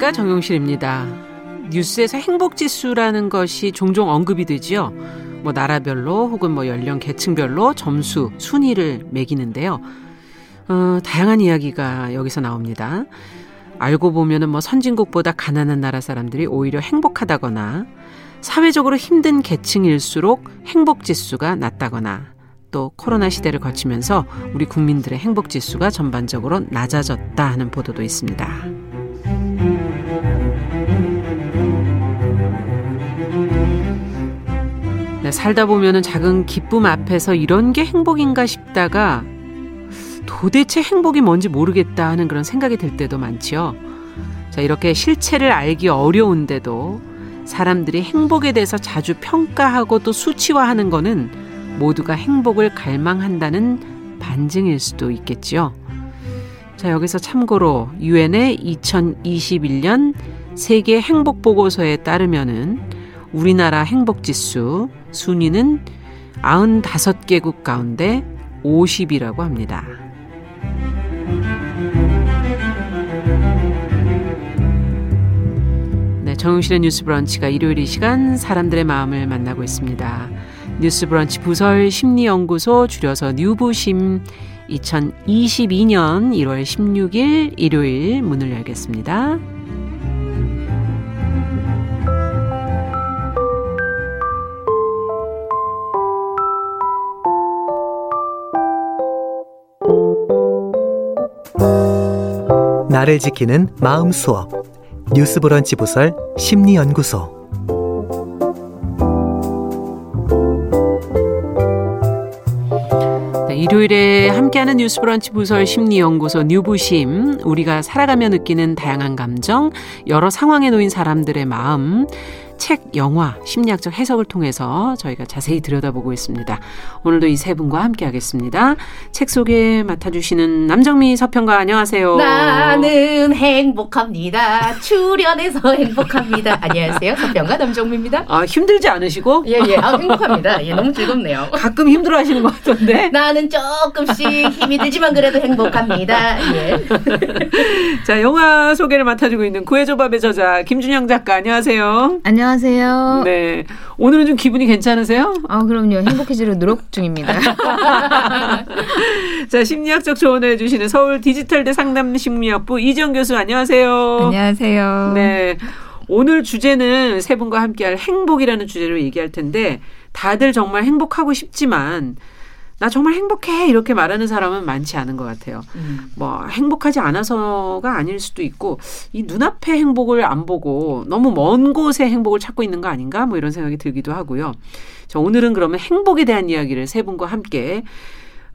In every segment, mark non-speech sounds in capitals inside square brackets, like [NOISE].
안녕하십니까 정용실입니다. 뉴스에서 행복 지수라는 것이 종종 언급이 되지요. 뭐 나라별로 혹은 뭐 연령 계층별로 점수 순위를 매기는데요. 어, 다양한 이야기가 여기서 나옵니다. 알고 보면은 뭐 선진국보다 가난한 나라 사람들이 오히려 행복하다거나 사회적으로 힘든 계층일수록 행복 지수가 낮다거나 또 코로나 시대를 거치면서 우리 국민들의 행복 지수가 전반적으로 낮아졌다 하는 보도도 있습니다. 살다 보면은 작은 기쁨 앞에서 이런 게 행복인가 싶다가 도대체 행복이 뭔지 모르겠다 하는 그런 생각이 들 때도 많지요. 자, 이렇게 실체를 알기 어려운데도 사람들이 행복에 대해서 자주 평가하고 또 수치화하는 거는 모두가 행복을 갈망한다는 반증일 수도 있겠지요. 자, 여기서 참고로 유엔의 2021년 세계 행복 보고서에 따르면은 우리나라 행복 지수 순위는 95개국 가운데 50이라고 합니다. 네, 정용실의 뉴스 브런치가 일요일 이 시간 사람들의 마음을 만나고 있습니다. 뉴스 브런치 부설 심리연구소 줄여서 뉴부심 2022년 1월 16일 일요일 문을 열겠습니다. 나를 지키는 마음 수업. 뉴스 브런치 부설 심리 연구소. 네, 일요일에 함께하는 뉴스 브런치 부설 심리 연구소 뉴부심. 우리가 살아가며 느끼는 다양한 감정 여러 상황에 놓인 사람들의 마음 책, 영화, 심리학적 해석을 통해서 저희가 자세히 들여다보고 있습니다. 오늘도 이 세 분과 함께 하겠습니다. 책 소개 맡아주시는 남정미 서평가 안녕하세요. 나는 행복합니다. 출연해서 [LAUGHS] 행복합니다. 안녕하세요. 서평가 남정미입니다. 아, 힘들지 않으시고? 예, 예. 아, 행복합니다. 예, 너무 즐겁네요. 가끔 힘들어 하시는 것 같던데? 나는 조금씩 힘이 들지만 그래도 행복합니다. 예. [LAUGHS] 자, 영화 소개를 맡아주고 있는 구해조밥의 저자 김준영 작가 안녕하세요. 안녕하세요. 안녕하세요. 네. 오늘은 좀 기분이 괜찮으세요? 아, 그럼요. 행복해지려 노력 중입니다. [LAUGHS] 자, 심리학적 조언을 해주시는 서울 디지털대 상담심리학부 이정 교수 안녕하세요. 안녕하세요. 네. 오늘 주제는 세 분과 함께할 행복이라는 주제로 얘기할 텐데 다들 정말 행복하고 싶지만 나 정말 행복해 이렇게 말하는 사람은 많지 않은 것 같아요. 음. 뭐 행복하지 않아서가 아닐 수도 있고 이 눈앞의 행복을 안 보고 너무 먼 곳의 행복을 찾고 있는 거 아닌가 뭐 이런 생각이 들기도 하고요. 자 오늘은 그러면 행복에 대한 이야기를 세 분과 함께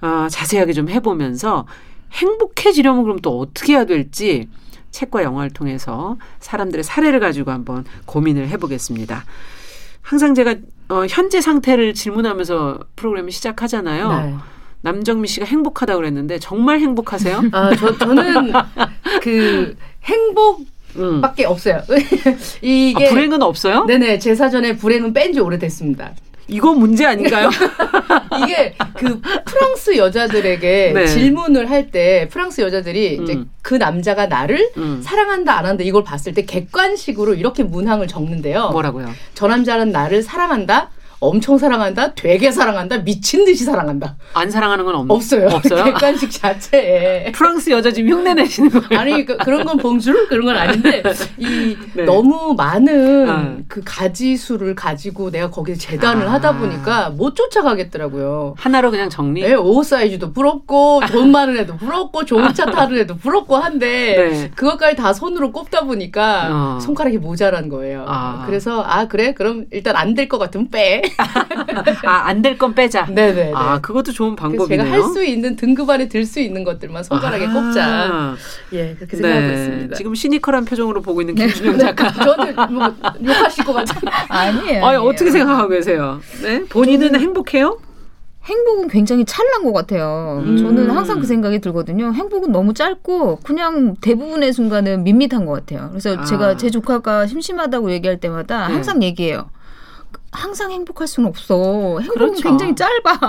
어, 자세하게 좀 해보면서 행복해지려면 그럼 또 어떻게 해야 될지 책과 영화를 통해서 사람들의 사례를 가지고 한번 고민을 해보겠습니다. 항상 제가 어, 현재 상태를 질문하면서 프로그램을 시작하잖아요. 네. 남정미 씨가 행복하다고 그랬는데 정말 행복하세요? 아, 저, 저는 그 행복 밖에 음. 없어요. [LAUGHS] 이게 아, 불행은 없어요? 네네 제 사전에 불행은 뺀 지 오래됐습니다. 이거 문제 아닌가요? [LAUGHS] 이게 그 프랑스 여자들에게 네. 질문을 할 때 프랑스 여자들이 음. 이제 그 남자가 나를 음. 사랑한다 안 한다 이걸 봤을 때 객관식으로 이렇게 문항을 적는데요. 뭐라고요? 저 남자는 나를 사랑한다. 엄청 사랑한다, 되게 사랑한다, 미친 듯이 사랑한다. 안 사랑하는 건 없, 없어요. 없어요. [LAUGHS] 객관식 자체에. 프랑스 여자 지금 흉내 내시는 거예요. 아니 그, 런건 봉주르 그런 건 아닌데 이 네. 너무 많은 아. 그 가지수를 가지고 내가 거기서 재단을 아. 하다 보니까 못 쫓아가겠더라고요. 하나로 그냥 정리. 네, 옷 사이즈도 부럽고 돈 많은 애도 부럽고 좋은 차 타는 애도 부럽고 한데 네. 그것까지 다 손으로 꼽다 보니까 어. 손가락이 모자란 거예요. 아. 그래서 아 그래 그럼 일단 안 될 것 같으면 빼. 아, 안 될 건 빼자. 네네. 아, 그것도 좋은 방법이네요. 제가 할 수 있는 등급 안에 들 수 있는 것들만 손가락에 아. 꼽자. 예, 그렇게 생각하고 네. 있습니다. 지금 시니컬한 표정으로 보고 있는 김준영 [LAUGHS] 작가. 저는 뭐 욕하실 것 같아요. 아니에요. 아니, 어떻게 생각하고 계세요? 네? 본인은 행복해요? 행복은 굉장히 찰난 것 같아요. 음. 저는 항상 그 생각이 들거든요. 행복은 너무 짧고 그냥 대부분의 순간은 밋밋한 것 같아요. 그래서 아. 제가 제 조카가 심심하다고 얘기할 때마다 네. 항상 얘기해요. 항상 행복할 수는 없어. 행복은 그렇죠. 굉장히 짧아.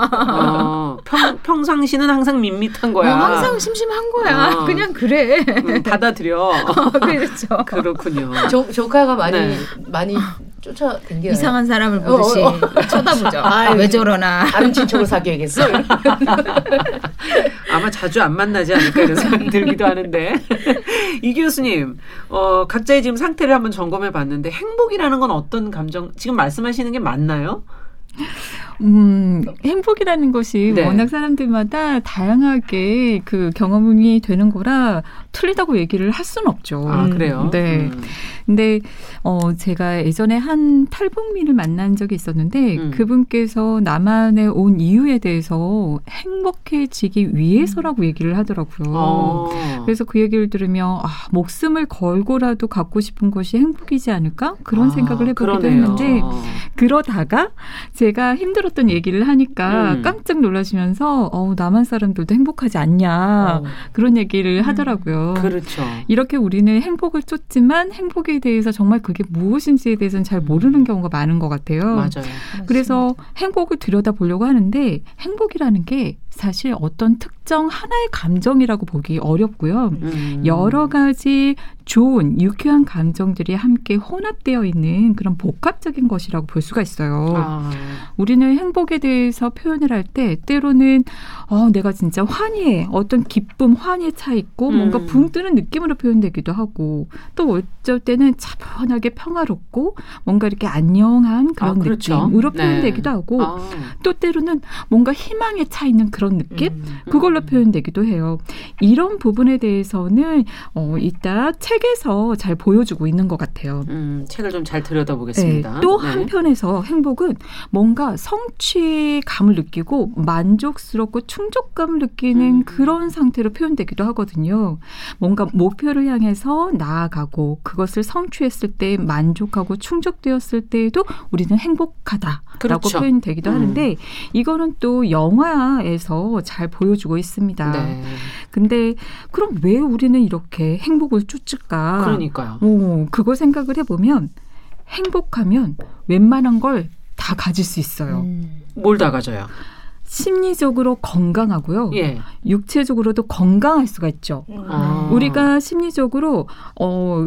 어, 평, 평상시는 항상 밋밋한 거야. 어, 항상 심심한 거야. 어. [LAUGHS] 그냥 그래. 응, 받아들여. 어, [LAUGHS] 그렇죠. 그렇군요. 조, 조카가 많이 네. 많이 쫓아댕겨 이상한 사람을 보듯이 어, 어. 쳐다보죠. 아, 왜 저러나. 다른 친척을 사귀어야겠어. [LAUGHS] 아마 자주 안 만나지 않을까 이런 생각이 들기도 하는데 이 교수님 어, 각자의 지금 상태를 한번 점검해 봤는데 행복이라는 건 어떤 감정 지금 말씀하시는 게 맞나요? 음, 행복이라는 것이 네. 워낙 사람들마다 다양하게 그 경험이 되는 거라 틀리다고 얘기를 할 수는 없죠. 아, 그래요? 네. 음. 근데 어 제가 예전에 한 탈북민을 만난 적이 있었는데 음. 그분께서 남한에 온 이유에 대해서 행복해지기 위해서라고 얘기를 하더라고요. 어. 그래서 그 얘기를 들으면 아, 목숨을 걸고라도 갖고 싶은 것이 행복이지 않을까 그런 아, 생각을 해보기도 그러네요. 했는데 그러다가 제가 힘들 었던 얘기를 하니까 음. 깜짝 놀라시면서 어 남한 사람들도 행복하지 않냐 어. 그런 얘기를 음. 하더라고요. 그렇죠. 이렇게 우리는 행복을 쫓지만 행복에 대해서 정말 그게 무엇인지에 대해서는 잘 모르는 음. 경우가 많은 것 같아요. 맞아요. 그래서 행복을 들여다 보려고 하는데 행복이라는 게 사실 어떤 특 정 하나의 감정이라고 보기 어렵고요. 음. 여러 가지 좋은 유쾌한 감정들이 함께 혼합되어 있는 그런 복합적인 것이라고 볼 수가 있어요. 아. 우리는 행복에 대해서 표현을 할 때 때로는 어 내가 진짜 환희해 어떤 기쁨 환희에 차 있고 음. 뭔가 붕 뜨는 느낌으로 표현되기도 하고 또 어쩔 때는 차분하게 평화롭고 뭔가 이렇게 안녕한 그런 아, 그렇죠. 느낌으로 네. 표현되기도 하고 아. 또 때로는 뭔가 희망에 차 있는 그런 느낌 음. 그걸 로 음. 표현되기도 해요. 이런 부분에 대해서는 어 이따 책 책에서 잘 보여주고 있는 것 같아요. 음, 책을 좀 잘 들여다보겠습니다. 네, 또 네. 한편에서 행복은 뭔가 성취감을 느끼고 만족스럽고 충족감을 느끼는 음. 그런 상태로 표현되기도 하거든요. 뭔가 목표를 향해서 나아가고 그것을 성취했을 때 만족하고 충족되었을 때에도 우리는 행복하다라고 그렇죠. 표현되기도 음. 하는데 이거는 또 영화에서 잘 보여주고 있습니다. 네. 근데 그럼 왜 우리는 이렇게 행복을 쫓을까? 그러니까요. 오, 그거 생각을 해보면 행복하면 웬만한 걸 다 가질 수 있어요. 음. 뭘다 가져요? 심리적으로 건강하고요. 예. 육체적으로도 건강할 수가 있죠. 음. 아. 우리가 심리적으로 어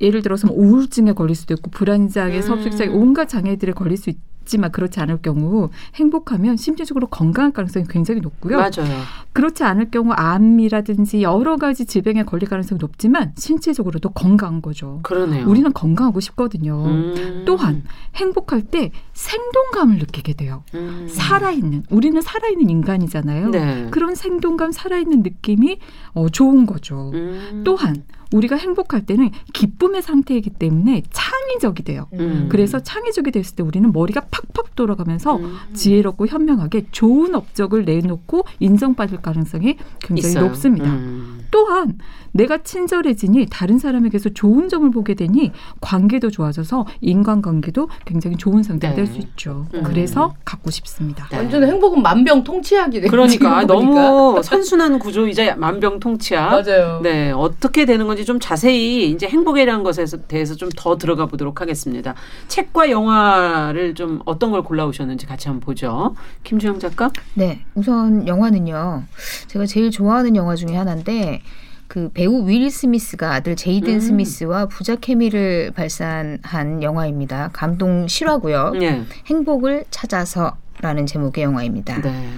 예를 들어서 뭐 우울증에 걸릴 수도 있고 불안장애, 음. 섭식장애 온갖 장애들에 걸릴 수 있, 있지만 그렇지 않을 경우 행복하면 심리적으로 건강할 가능성이 굉장히 높고요. 맞아요. 그렇지 않을 경우 암이라든지 여러 가지 질병에 걸릴 가능성이 높지만 신체적으로도 건강한 거죠. 그러네요. 우리는 건강하고 싶거든요. 음. 또한 행복할 때 생동감을 느끼게 돼요. 음. 살아있는 우리는 살아있는 인간이잖아요. 네. 그런 생동감 살아있는 느낌이 어, 좋은 거죠. 음. 또한 우리가 행복할 때는 기쁨의 상태이기 때문에 창의적이 돼요. 음. 그래서 창의적이 됐을 때 우리는 머리가 팍팍 돌아가면서 음. 지혜롭고 현명하게 좋은 업적을 내놓고 인정받을 가능성이 굉장히 있어요. 높습니다. 음. 또한 내가 친절해지니 다른 사람에게서 좋은 점을 보게 되니 관계도 좋아져서 인간관계도 굉장히 좋은 상태가 네. 될수 있죠. 음. 그래서 갖고 싶습니다. 네. 완전 행복은 만병통치약이 되 그러니까 너무 선순환 구조이자 만병 통치약. 맞아요. 네 어떻게 되는 건지 좀 자세히 이제 행복에 대한 것에 대해서 좀 더 들어가 보도록 하겠습니다. 책과 영화를 좀 어떤 걸 골라오셨는지 같이 한번 보죠. 김주영 작가. 네, 우선 영화는요. 제가 제일 좋아하는 영화 중에 하나인데 그 배우 윌 스미스가 아들 제이든 음. 스미스와 부자 케미를 발산한 영화입니다. 감동 실화고요. 네. 행복을 찾아서라는 제목의 영화입니다. 네.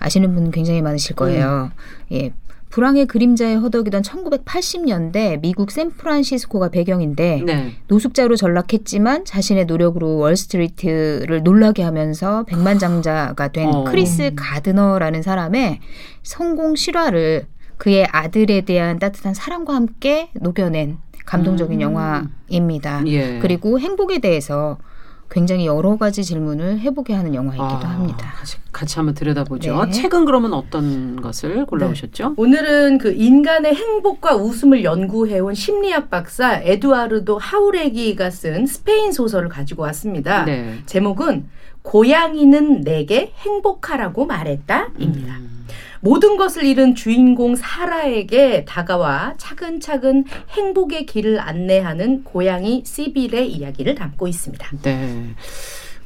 아시는 분 굉장히 많으실 거예요. 음. 예. 불황의 그림자에 허덕이던 1980년대 미국 샌프란시스코가 배경인데 네. 노숙자로 전락했지만 자신의 노력으로 월스트리트를 놀라게 하면서 백만장자가 된 어. 크리스 가드너라는 사람의 성공 실화를 그의 아들에 대한 따뜻한 사랑과 함께 녹여낸 감동적인 음. 영화입니다. 예. 그리고 행복에 대해서 굉장히 여러 가지 질문을 해보게 하는 영화이기도 아, 합니다. 같이, 같이 한번 들여다보죠. 네. 책은 그러면 어떤 것을 골라오셨죠? 네. 오늘은 그 인간의 행복과 웃음을 연구해온 심리학 박사 에두아르도 하우레기가 쓴 스페인 소설을 가지고 왔습니다. 네. 제목은 고양이는 내게 행복하라고 말했다입니다. 음. 모든 것을 잃은 주인공 사라에게 다가와 차근차근 행복의 길을 안내하는 고양이 시빌의 이야기를 담고 있습니다. 네.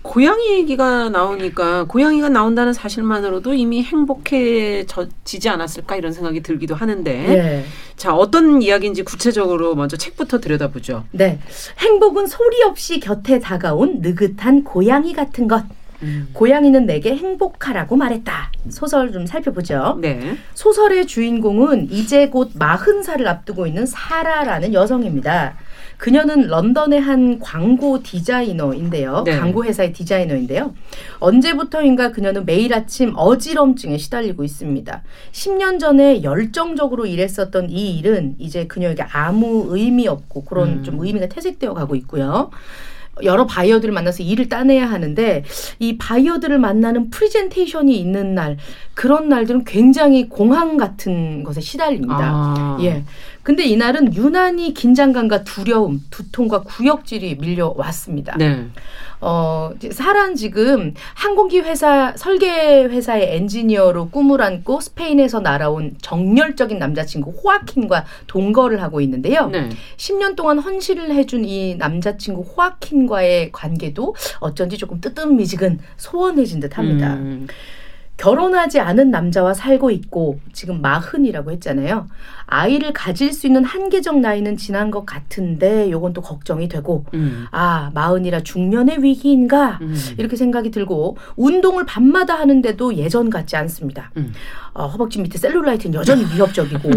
고양이 얘기가 나오니까 고양이가 나온다는 사실만으로도 이미 행복해지지 않았을까 이런 생각이 들기도 하는데 네. 자 어떤 이야기인지 구체적으로 먼저 책부터 들여다보죠. 네, 행복은 소리 없이 곁에 다가온 느긋한 고양이 같은 것. 음. 고양이는 내게 행복하라고 말했다. 소설 좀 살펴보죠. 네. 소설의 주인공은 이제 곧 마흔 살을 앞두고 있는 사라라는 여성입니다. 그녀는 런던의 한 광고 디자이너인데요. 네. 광고 회사의 디자이너인데요. 언제부터인가 그녀는 매일 아침 어지럼증에 시달리고 있습니다. 10년 전에 열정적으로 일했었던 이 일은 이제 그녀에게 아무 의미 없고 그런 음. 좀 의미가 퇴색되어 가고 있고요. 여러 바이어들을 만나서 일을 따내야 하는데 이 바이어들을 만나는 프리젠테이션이 있는 날 그런 날들은 굉장히 공황 같은 것에 시달립니다. 아. 예. 근데 이날은 유난히 긴장감과 두려움, 두통과 구역질이 밀려왔습니다. 네. 어, 사란 지금 항공기 회사 설계 회사의 엔지니어로 꿈을 안고 스페인에서 날아온 정열적인 남자친구 호아킨과 동거를 하고 있는데요. 네. 10년 동안 헌신을 해준 이 남자친구 호아킨과의 관계도 어쩐지 조금 뜨뜻미지근 소원해진 듯합니다. 음. 결혼하지 않은 남자와 살고 있고 지금 마흔이라고 했잖아요. 아이를 가질 수 있는 한계적 나이는 지난 것 같은데 요건 또 걱정이 되고 음. 아 마흔이라 중년의 위기인가 음. 이렇게 생각이 들고 운동을 밤마다 하는데도 예전 같지 않습니다. 음. 어, 허벅지 밑에 셀룰라이트는 여전히 위협적이고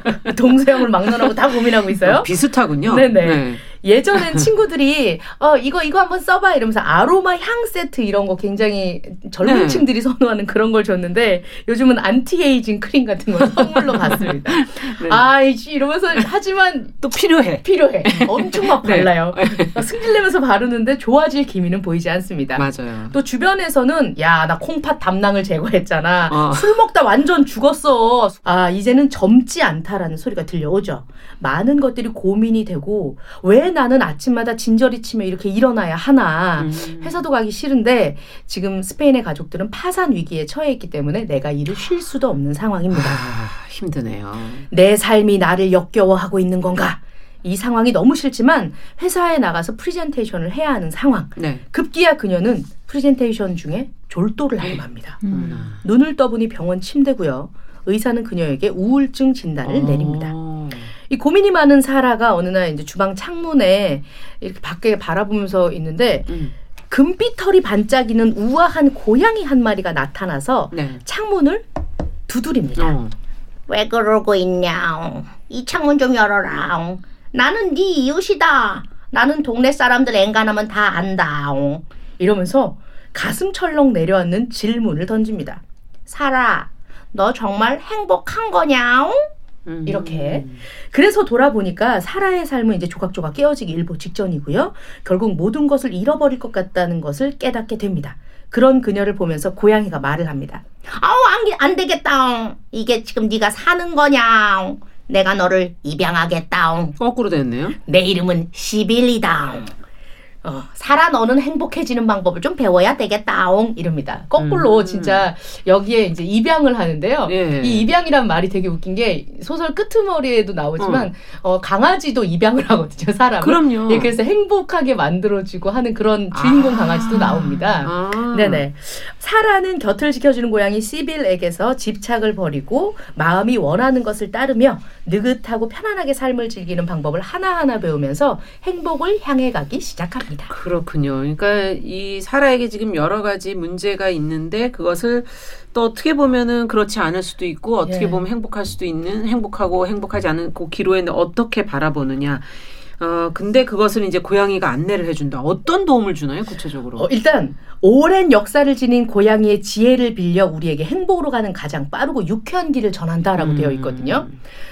[LAUGHS] 동서양을 막론하고 다 고민하고 있어요. 어, 비슷하군요. 네네. 네. 예전엔 친구들이 어 이거 이거 한번 써봐 이러면서 아로마 향 세트 이런 거 굉장히 젊은 네. 층들이 [LAUGHS] 선호하는 그런 걸 줬는데 요즘은 안티에이징 크림 같은 걸 선물로 받습니다. [LAUGHS] 네. 아이씨 이러면서 하지만 또 필요해. 필요해. 엄청 막 네. 발라요. 네. 승질내면서 바르는데 좋아질 기미는 보이지 않습니다. 맞아요. 또 주변에서는 야 나 콩팥 담낭을 제거했잖아. 어. 술 먹다 완전 죽었어. 아 이제는 젊지 않다라는 소리가 들려오죠. 많은 것들이 고민이 되고 왜 나는 아침마다 진저리 치며 이렇게 일어나야 하나. 음. 회사도 가기 싫은데 지금 스페인의 가족들은 파산 위기에 처해 있기 때문에 내가 일을 쉴 수도 없는 상황입니다. 아, 힘드네요. 내 삶이 나를 역겨워하고 있는 건가? 이 상황이 너무 싫지만 회사에 나가서 프리젠테이션을 해야 하는 상황. 네. 급기야 그녀는 프리젠테이션 중에 졸도를 하고 맙니다. 음. 눈을 떠보니 병원 침대고요. 의사는 그녀에게 우울증 진단을 어. 내립니다. 이 고민이 많은 사라가 어느 날 이제 주방 창문에 이렇게 밖에 바라보면서 있는데 음. 금빛털이 반짝이는 우아한 고양이 한 마리가 나타나서 네. 창문을 두드립니다. 어. 왜 그러고 있냐? 이 창문 좀 열어라. 나는 네 이웃이다. 나는 동네 사람들 앵간하면 다 안다. 이러면서 가슴 철렁 내려앉는 질문을 던집니다. 사라, 너 정말 행복한 거냐? 음. 이렇게. 그래서 돌아보니까 사라의 삶은 이제 조각조각 깨어지기 일보 직전이고요. 결국 모든 것을 잃어버릴 것 같다는 것을 깨닫게 됩니다. 그런 그녀를 보면서 고양이가 말을 합니다. 아우 안, 안 되겠다. 이게 지금 네가 사는 거냐. 내가 너를 입양하겠다. 거꾸로 됐네요. 내 이름은 시빌리다. 어, 살아 너는 행복해지는 방법을 좀 배워야 되겠다옹 이럽니다. 거꾸로 음. 진짜 여기에 이제 입양을 하는데요. 예. 이 입양이란 말이 되게 웃긴 게 소설 끄트머리에도 나오지만 어. 어 강아지도 입양을 하거든요. 사람. 그럼요. 예, 그래서 행복하게 만들어주고 하는 그런 주인공 아. 강아지도 나옵니다. 아. 네네. 사라는 곁을 지켜주는 고양이 시빌에게서 집착을 버리고 마음이 원하는 것을 따르며 느긋하고 편안하게 삶을 즐기는 방법을 하나하나 배우면서 행복을 향해 가기 시작합니다. 그렇군요. 그러니까 이 사라에게 지금 여러 가지 문제가 있는데 그것을 또 어떻게 보면은 그렇지 않을 수도 있고 어떻게 예. 보면 행복할 수도 있는 행복하고 행복하지 않은 그 기로에 어떻게 바라보느냐. 어, 근데 그것을 이제 고양이가 안내를 해준다. 어떤 도움을 주나요, 구체적으로? 어, 일단, 오랜 역사를 지닌 고양이의 지혜를 빌려 우리에게 행복으로 가는 가장 빠르고 유쾌한 길을 전한다라고 음. 되어 있거든요.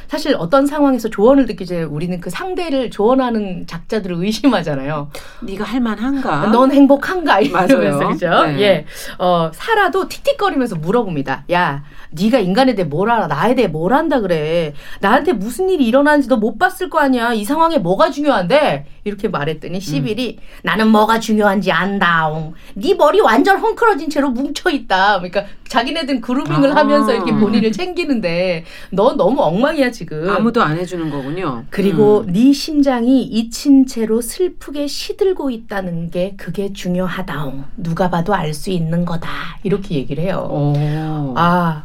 사실 어떤 상황에서 조언을 듣기 전에 우리는 그 상대를 조언하는 작자들을 의심하잖아요. 네가 할 만한가? 넌 행복한가? 이러면서 그죠? 네. 예. 어, 살아도 틱틱거리면서 물어봅니다. 야, 네가 인간에 대해 뭘 알아? 나에 대해 뭘 안다 그래? 나한테 무슨 일이 일어나는지도 못 봤을 거 아니야. 이 상황에 뭐가 중요한데 이렇게 말했더니 시빌이 음. 나는 뭐가 중요한지 안다옹. 네 머리 완전 헝클어진 채로 뭉쳐 있다. 그러니까 자기네들 그루밍을 아. 하면서 이렇게 본인을 챙기는데 너 너무 엉망이야 지금. 아무도 안 해주는 거군요. 그리고 음. 네 심장이 잊힌 채로 슬프게 시들고 있다는 게 그게 중요하다옹. 누가 봐도 알 수 있는 거다. 이렇게 얘기를 해요. 오. 아,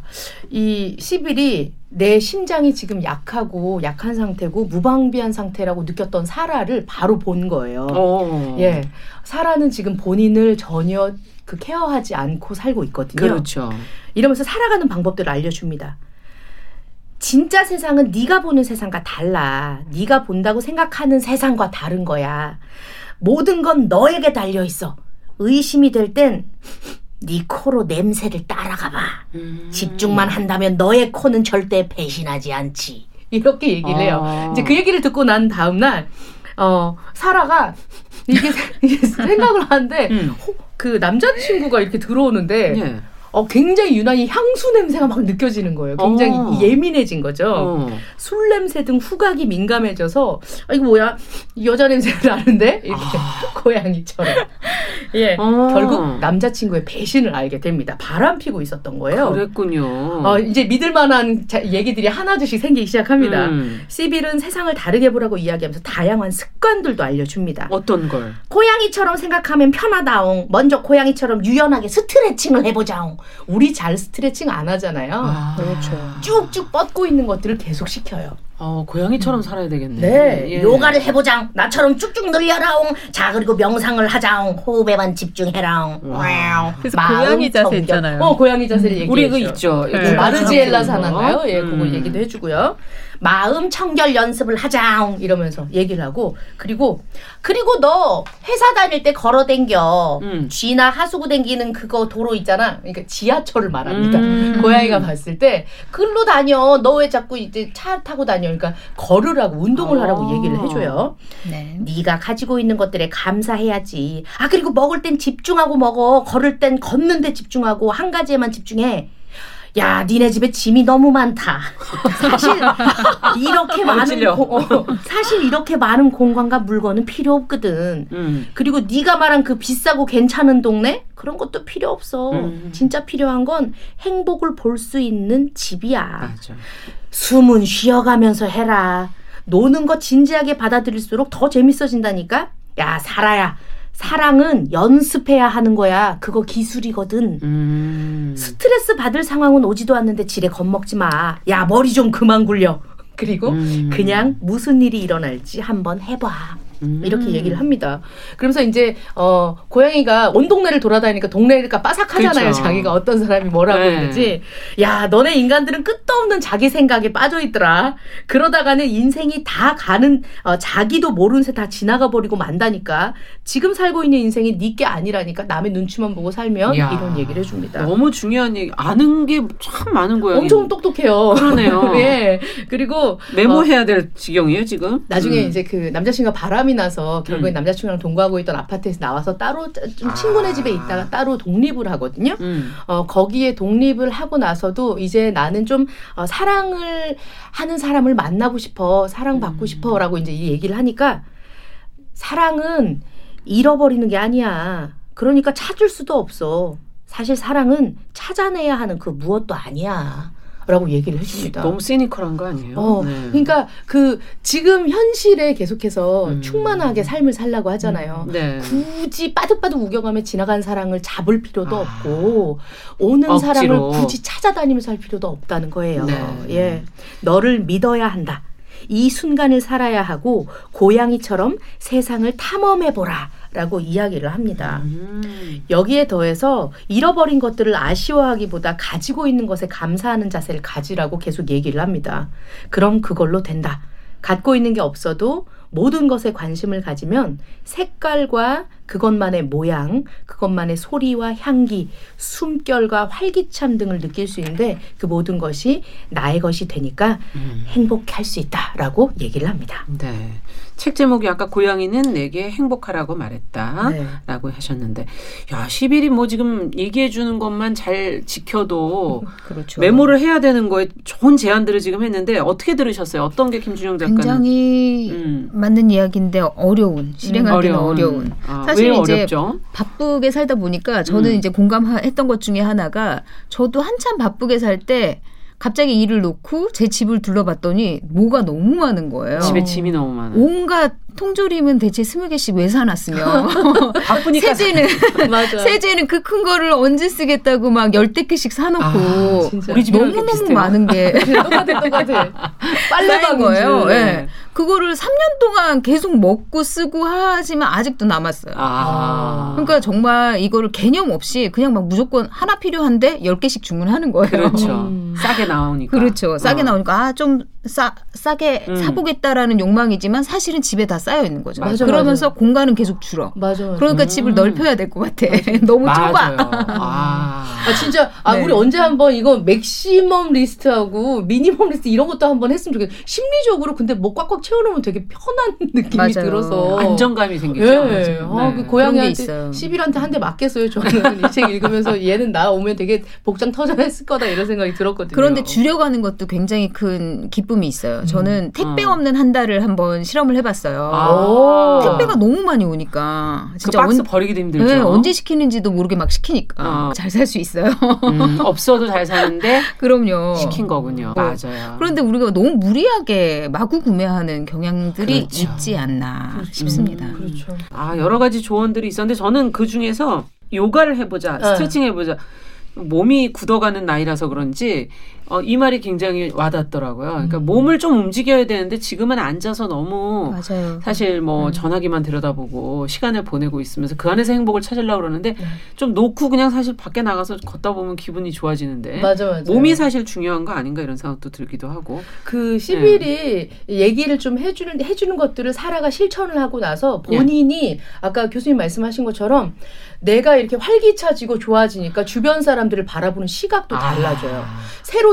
이 시빌이 내 심장이 지금 약하고 약한 상태고 무방비한 상태라고 느꼈던 사라를 바로 본 거예요. 오. 예. 사라는 지금 본인을 전혀 그 케어하지 않고 살고 있거든요. 그렇죠. 이러면서 살아가는 방법들을 알려줍니다. 진짜 세상은 네가 보는 세상과 달라. 네가 본다고 생각하는 세상과 다른 거야. 모든 건 너에게 달려 있어. 의심이 될 땐 네 코로 냄새를 따라가 봐. 음. 집중만 한다면 너의 코는 절대 배신하지 않지. 이렇게 얘기를 해요. 아. 이제 그 얘기를 듣고 난 다음 날 어, 사라가 이게, [LAUGHS] 생각을 하는데 음. 그 남자친구가 이렇게 들어오는데 예. 어, 굉장히 유난히 향수 냄새가 막 느껴지는 거예요. 굉장히 어. 예민해진 거죠. 어. 술 냄새 등 후각이 민감해져서 아 이거 뭐야 여자 냄새가 나는데 이렇게 아. [LAUGHS] 고양이처럼. 예, 어. 결국 남자친구의 배신을 알게 됩니다. 바람 피고 있었던 거예요. 그랬군요. 어, 이제 믿을 만한 자, 얘기들이 하나둘씩 생기기 시작합니다. 음. 시빌은 세상을 다르게 보라고 이야기하면서 다양한 습관들도 알려줍니다. 어떤 걸? 고양이처럼 생각하면 편하다옹. 먼저 고양이처럼 유연하게 스트레칭을 해보자옹. 우리 잘 스트레칭 안 하잖아요. 아, 그렇죠. 쭉쭉 뻗고 있는 것들을 계속 시켜요. 어, 고양이처럼 음. 살아야 되겠네. 네. 예. 요가를 해보장. 나처럼 쭉쭉 늘려라옹. 자, 그리고 명상을 하자옹. 호흡에만 집중해라옹. Wow. 그래서 고양이 자세 있잖아요. 어, 고양이 자세를 음. 얘기해 우리 그 있죠. 네. 마르자리아사나인가요? 예, 음. 그거 얘기도 해주고요. 마음 청결 연습을 하자 이러면서 얘기를 하고 그리고 그리고 너 회사 다닐 때 걸어 댕겨 음. 쥐나 하수구 댕기는 그거 도로 있잖아 그러니까 지하철을 말합니다 음. 고양이가 봤을 때 글로 다녀 너 왜 자꾸 이제 차 타고 다녀 그러니까 걸으라고 운동을 어. 하라고 얘기를 해줘요 네. 네가 가지고 있는 것들에 감사해야지 아 그리고 먹을 땐 집중하고 먹어 걸을 땐 걷는 데 집중하고 한 가지에만 집중해 야, 니네 집에 짐이 너무 많다. 사실 [LAUGHS] 이렇게 많은 고, 어, 사실 이렇게 많은 공간과 물건은 필요 없거든. 음. 그리고 네가 말한 그 비싸고 괜찮은 동네 그런 것도 필요 없어. 음. 진짜 필요한 건 행복을 볼 수 있는 집이야. 맞아. 숨은 쉬어가면서 해라. 노는 거 진지하게 받아들일수록 더 재밌어진다니까. 야, 살아야. 사랑은 연습해야 하는 거야. 그거 기술이거든. 음. 스트레스 받을 상황은 오지도 않는데 지레 겁먹지 마. 야, 머리 좀 그만 굴려. [LAUGHS] 그리고 음. 그냥 무슨 일이 일어날지 한번 해봐. 음. 이렇게 얘기를 합니다. 그러면서 이제 어 고양이가 온 동네를 돌아다니니까 동네가 빠삭하잖아요. 그렇죠. 자기가 어떤 사람이 뭐라고 네. 있는지. 야, 너네 인간들은 끝도 없는 자기 생각에 빠져 있더라. 그러다가는 인생이 다 가는 어, 자기도 모르는 새 다 지나가 버리고 만다니까. 지금 살고 있는 인생이 네게 아니라니까 남의 눈치만 보고 살면 야, 이런 얘기를 해줍니다. 너무 중요한 얘기. 아는 게 참 많은 거예요. 엄청 똑똑해요. 그러네요. [LAUGHS] 예. 그리고 메모해야 어, 될 지경이에요 지금. 나중에 음. 이제 그 남자친구가 바람이 바람이 나서 결국에 음. 남자친구랑 동거하고 있던 아파트에서 나와서 따로 좀 친구네 아. 집에 있다가 따로 독립을 하거든요. 음. 어, 거기에 독립을 하고 나서도 이제 나는 좀 어, 사랑을 하는 사람을 만나고 싶어, 사랑받고 음. 싶어라고 이제 이 얘기를 하니까 사랑은 잃어버리는 게 아니야. 그러니까 찾을 수도 없어. 사실 사랑은 찾아내야 하는 그 무엇도 아니야. 라고 얘기를 해줍니다. 너무 시니컬한 거 아니에요? 어, 네. 그러니까 그 지금 현실에 계속해서 음. 충만하게 삶을 살라고 하잖아요. 음. 네. 굳이 빠득빠득 우겨가며 지나간 사랑을 잡을 필요도 아. 없고 오는 억지로. 사람을 굳이 찾아다니면서 할 필요도 없다는 거예요. 네. 예, 너를 믿어야 한다. 이 순간을 살아야 하고 고양이처럼 세상을 탐험해 보라. 라고 이야기를 합니다. 음. 여기에 더해서 잃어버린 것들을 아쉬워하기보다 가지고 있는 것에 감사하는 자세를 가지라고 계속 얘기를 합니다. 그럼 그걸로 된다. 갖고 있는 게 없어도 모든 것에 관심을 가지면 색깔과 그것만의 모양, 그것만의 소리와 향기, 숨결과 활기참 등을 느낄 수 있는데 그 모든 것이 나의 것이 되니까 음. 행복할 수 있다라고 얘기를 합니다. 네. 책 제목이 아까 고양이는 내게 행복하라고 말했다라고 네. 하셨는데 야 10일이 뭐 지금 얘기해 주는 것만 잘 지켜도 [LAUGHS] 그렇죠. 메모를 해야 되는 거에 좋은 제안들을 지금 했는데 어떻게 들으셨어요? 어떤 게 김준영 작가는 굉장히 음. 맞는 이야기인데 어려운 실행하기는 음, 어려운. 아, 사실 이제 어렵죠? 바쁘게 살다 보니까 저는 음. 이제 공감했던 것 중에 하나가 저도 한참 바쁘게 살 때 갑자기 일을 놓고 제 집을 둘러봤더니 뭐가 너무 많은 거예요. 집에 짐이 너무 많아. 온갖 통조림은 대체 스무 개씩 왜 사놨으며 [LAUGHS] 바쁘니까 세제는 세제는 그 큰 거를 언제 쓰겠다고 막 열댓 개씩 사놓고 아, 우리 집에 너무 너무 많은 게 [LAUGHS] 똑같아 똑같아 빨래방 거예요. 예. 네. 그거를 3년 동안 계속 먹고 쓰고 하지만 아직도 남았어요. 아. 그러니까 정말 이거를 개념 없이 그냥 막 무조건 하나 필요한데 10개씩 주문하는 거예요. 그렇죠. [LAUGHS] 음. 싸게 나오니까. 그렇죠. 싸게 어. 나오니까 아 좀 싸 싸게 음. 사보겠다라는 욕망이지만 사실은 집에 다 쌓여 있는 거죠. 맞아, 그러면서 맞아. 공간은 계속 줄어. 맞아. 맞아. 그러니까 음. 집을 넓혀야 될 것 같아. [LAUGHS] 너무 좁아. [LAUGHS] 아. 아 진짜 아 네. 우리 언제 한번 이거 maximalist하고 minimalist 이런 것도 한번 했으면 좋겠어. 심리적으로 근데 뭐 꽉꽉 채워놓으면 되게 편한 [LAUGHS] 느낌이 맞아요. 들어서 안정감이 생기죠. 네. 아, 그 고양이한테 시빌한테 한 대 맞겠어요. 저는 이 책 읽으면서 [LAUGHS] 얘는 나 오면 되게 복장 터져했을 거다 이런 생각이 들었거든요. 그런데 줄여가는 것도 굉장히 큰 기쁨이 있어요. 음. 저는 택배 어. 없는 한 달을 한번 실험을 해봤어요. 아. 택배가 너무 많이 오니까 그 진짜 그 박스 언, 버리기도 힘들죠. 네, 언제 시키는지도 모르게 막 시키니까 어. 잘살 수 있어요. 음, 없어도 잘 사는데 [LAUGHS] 그럼요. 시킨 거군요. 어. 맞아요. 그런데 우리가 너무 무리하게 마구 구매하는 경향들이 그렇죠. 있지 않나 그렇죠. 싶습니다. 음, 그렇죠. 아 여러 가지 조언들이 있었는데 저는 그 중에서 요가를 해보자, 네. 스트레칭 해보자. 몸이 굳어가는 나이라서 그런지 어, 이 말이 굉장히 와닿더라고요. 그러니까 음. 몸을 좀 움직여야 되는데 지금은 앉아서 너무 맞아요. 사실 뭐 음. 전화기만 들여다보고 시간을 보내고 있으면서 그 안에서 행복을 찾으려고 그러는데 음. 좀 놓고 그냥 사실 밖에 나가서 걷다 보면 기분이 좋아지는데 맞아, 맞아. 몸이 사실 중요한 거 아닌가 이런 생각도 들기도 하고 그 10일이 네. 얘기를 좀 해주는 해주는 것들을 사라가 실천을 하고 나서 본인이 네. 아까 교수님 말씀하신 것처럼 내가 이렇게 활기차지고 좋아지니까 주변 사람들을 바라보는 시각도 아. 달라져요. 아.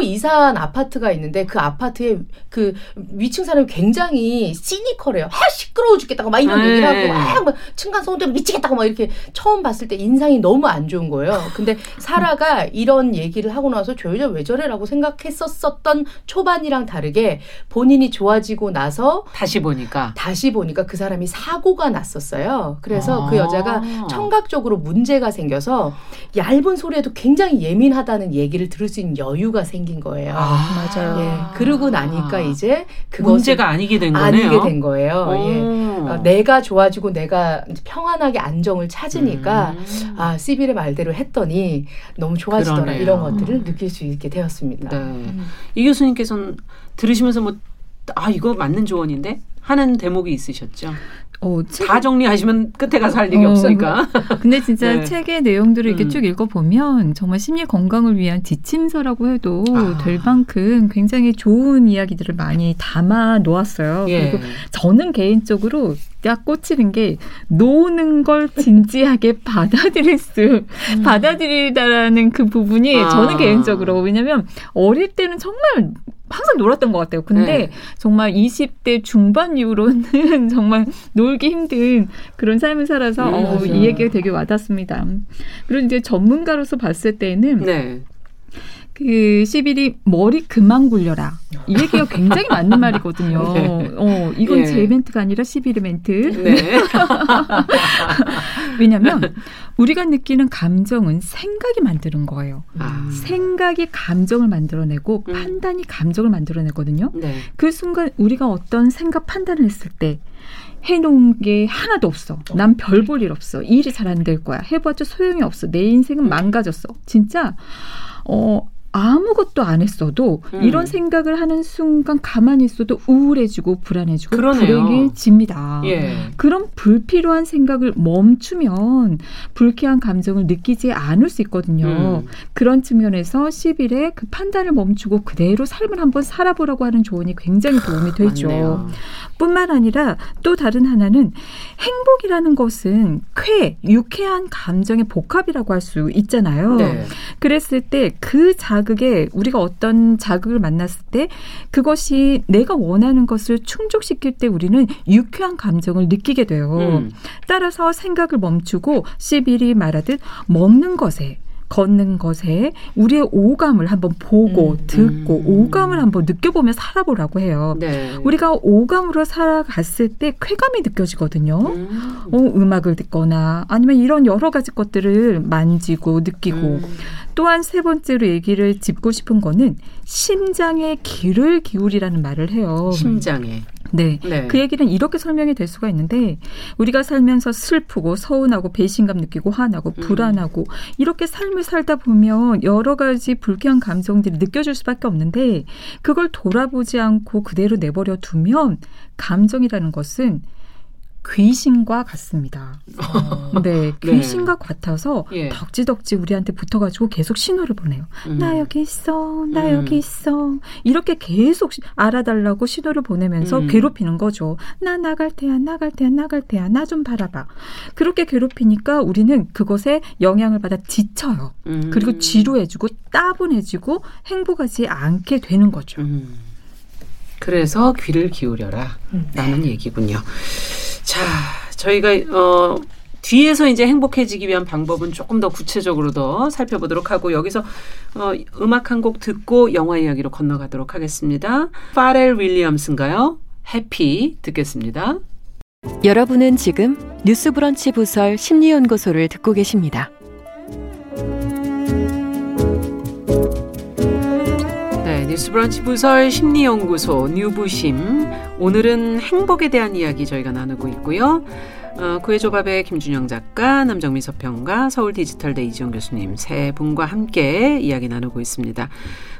새로 이사한 아파트가 있는데 그 아파트에 그 위층 사람이 굉장히 시니컬해요. 아 시끄러워 죽겠다고 막 이런 네. 얘기를 하고 막, 막 층간 소음때문에 미치겠다고 막 이렇게 처음 봤을 때 인상이 너무 안 좋은 거예요. 근데 사라가 이런 얘기를 하고 나서 저 여자 왜 저래라고 생각했었었던 초반이랑 다르게 본인이 좋아지고 나서 다시 보니까 다시 보니까 그 사람이 사고가 났었어요. 그래서 그 아. 그 여자가 청각적으로 문제가 생겨서 얇은 소리에도 굉장히 예민하다는 얘기를 들을 수 있는 여유가 생긴 거예요. 아, 맞아요. 예, 그러고 나니까 이제 그것 문제가 아니게 된 거네요. 아니게 된 거예요. 예. 어, 내가 좋아지고 내가 편안하게 안정을 찾으니까 음. 아 시빌의 말대로 했더니 너무 좋아지더라 그러네요. 이런 것들을 느낄 수 있게 되었습니다. 네. 음. 이 교수님께서는 들으시면서 뭐 아 이거 맞는 조언인데 하는 대목이 있으셨죠? 어, 책... 다 정리하시면 끝에 가서 할 얘기 어, 없으니까. [LAUGHS] 근데 진짜 네. 책의 내용들을 이렇게 음. 쭉 읽어보면 정말 심리 건강을 위한 지침서라고 해도 아. 될 만큼 굉장히 좋은 이야기들을 많이 담아 놓았어요. 예. 그리고 저는 개인적으로 딱 꽂히는 게 노는 걸 진지하게 [LAUGHS] 받아들일 수 음. 받아들이다라는 그 부분이 아. 저는 개인적으로 왜냐면 어릴 때는 정말 항상 놀았던 것 같아요. 근데 네. 정말 20대 중반 이후로는 [LAUGHS] 정말 놀기 힘든 그런 삶을 살아서 음, 어, 이 얘기가 되게 와닿습니다. 그리고 이제 전문가로서 봤을 때는 네. 그 11이 머리 그만 굴려라. 이 얘기가 굉장히 맞는 [LAUGHS] 말이거든요. 네. 어, 이건 네. 제 멘트가 아니라 11의 멘트. 네. [LAUGHS] 왜냐면 우리가 느끼는 감정은 생각이 만드는 거예요. 아. 생각이 감정을 만들어내고 음. 판단이 감정을 만들어내거든요. 네. 그 순간 우리가 어떤 생각 판단을 했을 때 해놓은 게 하나도 없어. 난 별 볼 일 없어. 일이 잘 안 될 거야. 해봤자 소용이 없어. 내 인생은 음. 망가졌어. 진짜 어 아무것도 안 했어도 음. 이런 생각을 하는 순간 가만히 있어도 우울해지고 불안해지고 그러네요. 불행해집니다. 예. 그런 불필요한 생각을 멈추면 불쾌한 감정을 느끼지 않을 수 있거든요. 음. 그런 측면에서 10일에 그 판단을 멈추고 그대로 삶을 한번 살아보라고 하는 조언이 굉장히 도움이 되죠. 맞네요. 뿐만 아니라 또 다른 하나는 행복이라는 것은 쾌, 유쾌한 감정의 복합이라고 할 수 있잖아요. 네. 그랬을 때 그 자 자극에 우리가 어떤 자극을 만났을 때 그것이 내가 원하는 것을 충족시킬 때 우리는 유쾌한 감정을 느끼게 돼요. 음. 따라서 생각을 멈추고 시비리 말하듯 먹는 것에 걷는 것에 우리의 오감을 한번 보고 음, 듣고 음. 오감을 한번 느껴보며 살아보라고 해요. 네. 우리가 오감으로 살아갔을 때 쾌감이 느껴지거든요. 음. 어, 음악을 듣거나 아니면 이런 여러 가지 것들을 만지고 느끼고 음. 또한 세 번째로 얘기를 짚고 싶은 거는 심장에 귀를 기울이라는 말을 해요. 심장에. 네. 네. 그 얘기는 이렇게 설명이 될 수가 있는데 우리가 살면서 슬프고 서운하고 배신감 느끼고 화나고 음. 불안하고 음. 이렇게 삶을 살다 보면 여러 가지 불쾌한 감정들이 느껴질 수밖에 없는데 그걸 돌아보지 않고 그대로 내버려 두면 감정이라는 것은 귀신과 같습니다. 어. 네, 네, 귀신과 네. 같아서 예. 덕지덕지 우리한테 붙어가지고 계속 신호를 보내요. 음. 나 여기 있어, 나 음. 여기 있어. 이렇게 계속 알아달라고 신호를 보내면서 음. 괴롭히는 거죠. 나 나갈 테야, 나갈 테야, 나갈 테야, 나 좀 바라봐. 그렇게 괴롭히니까 우리는 그것에 영향을 받아 지쳐요. 음. 그리고 지루해지고 따분해지고 행복하지 않게 되는 거죠. 음. 그래서 귀를 기울여라. 라는 얘기군요. 자, 저희가 어 뒤에서 이제 행복해지기 위한 방법은 조금 더 구체적으로 더 살펴보도록 하고 여기서 어, 음악 한 곡 듣고 영화 이야기로 건너가도록 하겠습니다. 파렐 윌리엄스인가요? 해피 듣겠습니다. 여러분은 지금 뉴스브런치 부설 심리연구소를 듣고 계십니다. 뉴스 브런치 부설 심리연구소 뉴부심 오늘은 행복에 대한 이야기 저희가 나누고 있고요. 어, 구의 조밥의 김준영 작가, 남정미 서평가, 서울 디지털대 이지영 교수님 세 분과 함께 이야기 나누고 있습니다.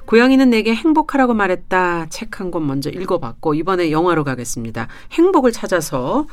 고양이는 내게 행복하라고 말했다. 책 한 권 먼저 읽어봤고 이번에 영화로 가겠습니다. 행복을 찾아서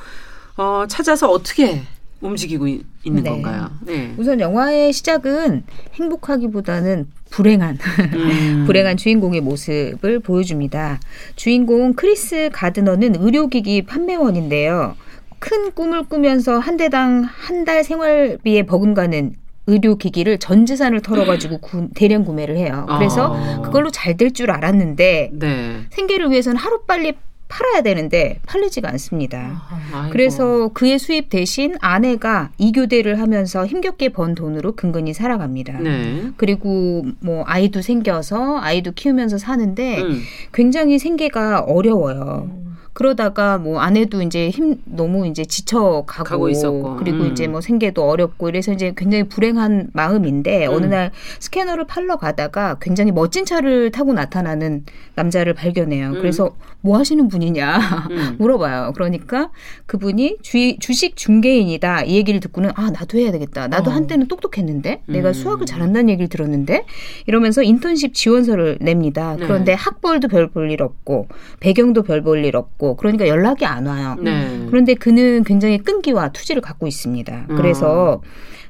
어, 찾아서 어떻게 움직이고 있는 네. 건가요? 네. 우선 영화의 시작은 행복하기보다는 불행한 음. 불행한 주인공의 모습을 보여줍니다. 주인공 크리스 가드너는 의료기기 판매원인데요. 큰 꿈을 꾸면서 한 대당 한 달 생활비에 버금가는 의료기기를 전 재산을 털어가지고 구, 대량 구매를 해요. 그래서 아. 그걸로 잘 될 줄 알았는데 네. 생계를 위해서는 하루빨리 팔아야 되는데 팔리지가 않습니다. 아이고. 그래서 그의 수입 대신 아내가 이교대를 하면서 힘겹게 번 돈으로 근근히 살아갑니다. 네. 그리고 뭐 아이도 생겨서 아이도 키우면서 사는데 음. 굉장히 생계가 어려워요. 음. 그러다가 뭐 아내도 이제 힘 너무 이제 지쳐 가고 있었고 그리고 음. 이제 뭐 생계도 어렵고 이래서 이제 굉장히 불행한 마음인데 음. 어느 날 스캐너를 팔러 가다가 굉장히 멋진 차를 타고 나타나는 남자를 발견해요. 음. 그래서 뭐 하시는 분이냐 음. [LAUGHS] 물어봐요. 그러니까 그분이 주, 주식 중개인이다 이 얘기를 듣고는 아 나도 해야 되겠다. 나도 어. 한때는 똑똑했는데 내가 음. 수학을 잘한다는 얘기를 들었는데 이러면서 인턴십 지원서를 냅니다. 네. 그런데 학벌도 별 볼 일 없고 배경도 별 볼 일 없고 없고 그러니까 연락이 안 와요. 네. 그런데 그는 굉장히 끈기와 투지를 갖고 있습니다. 그래서 어.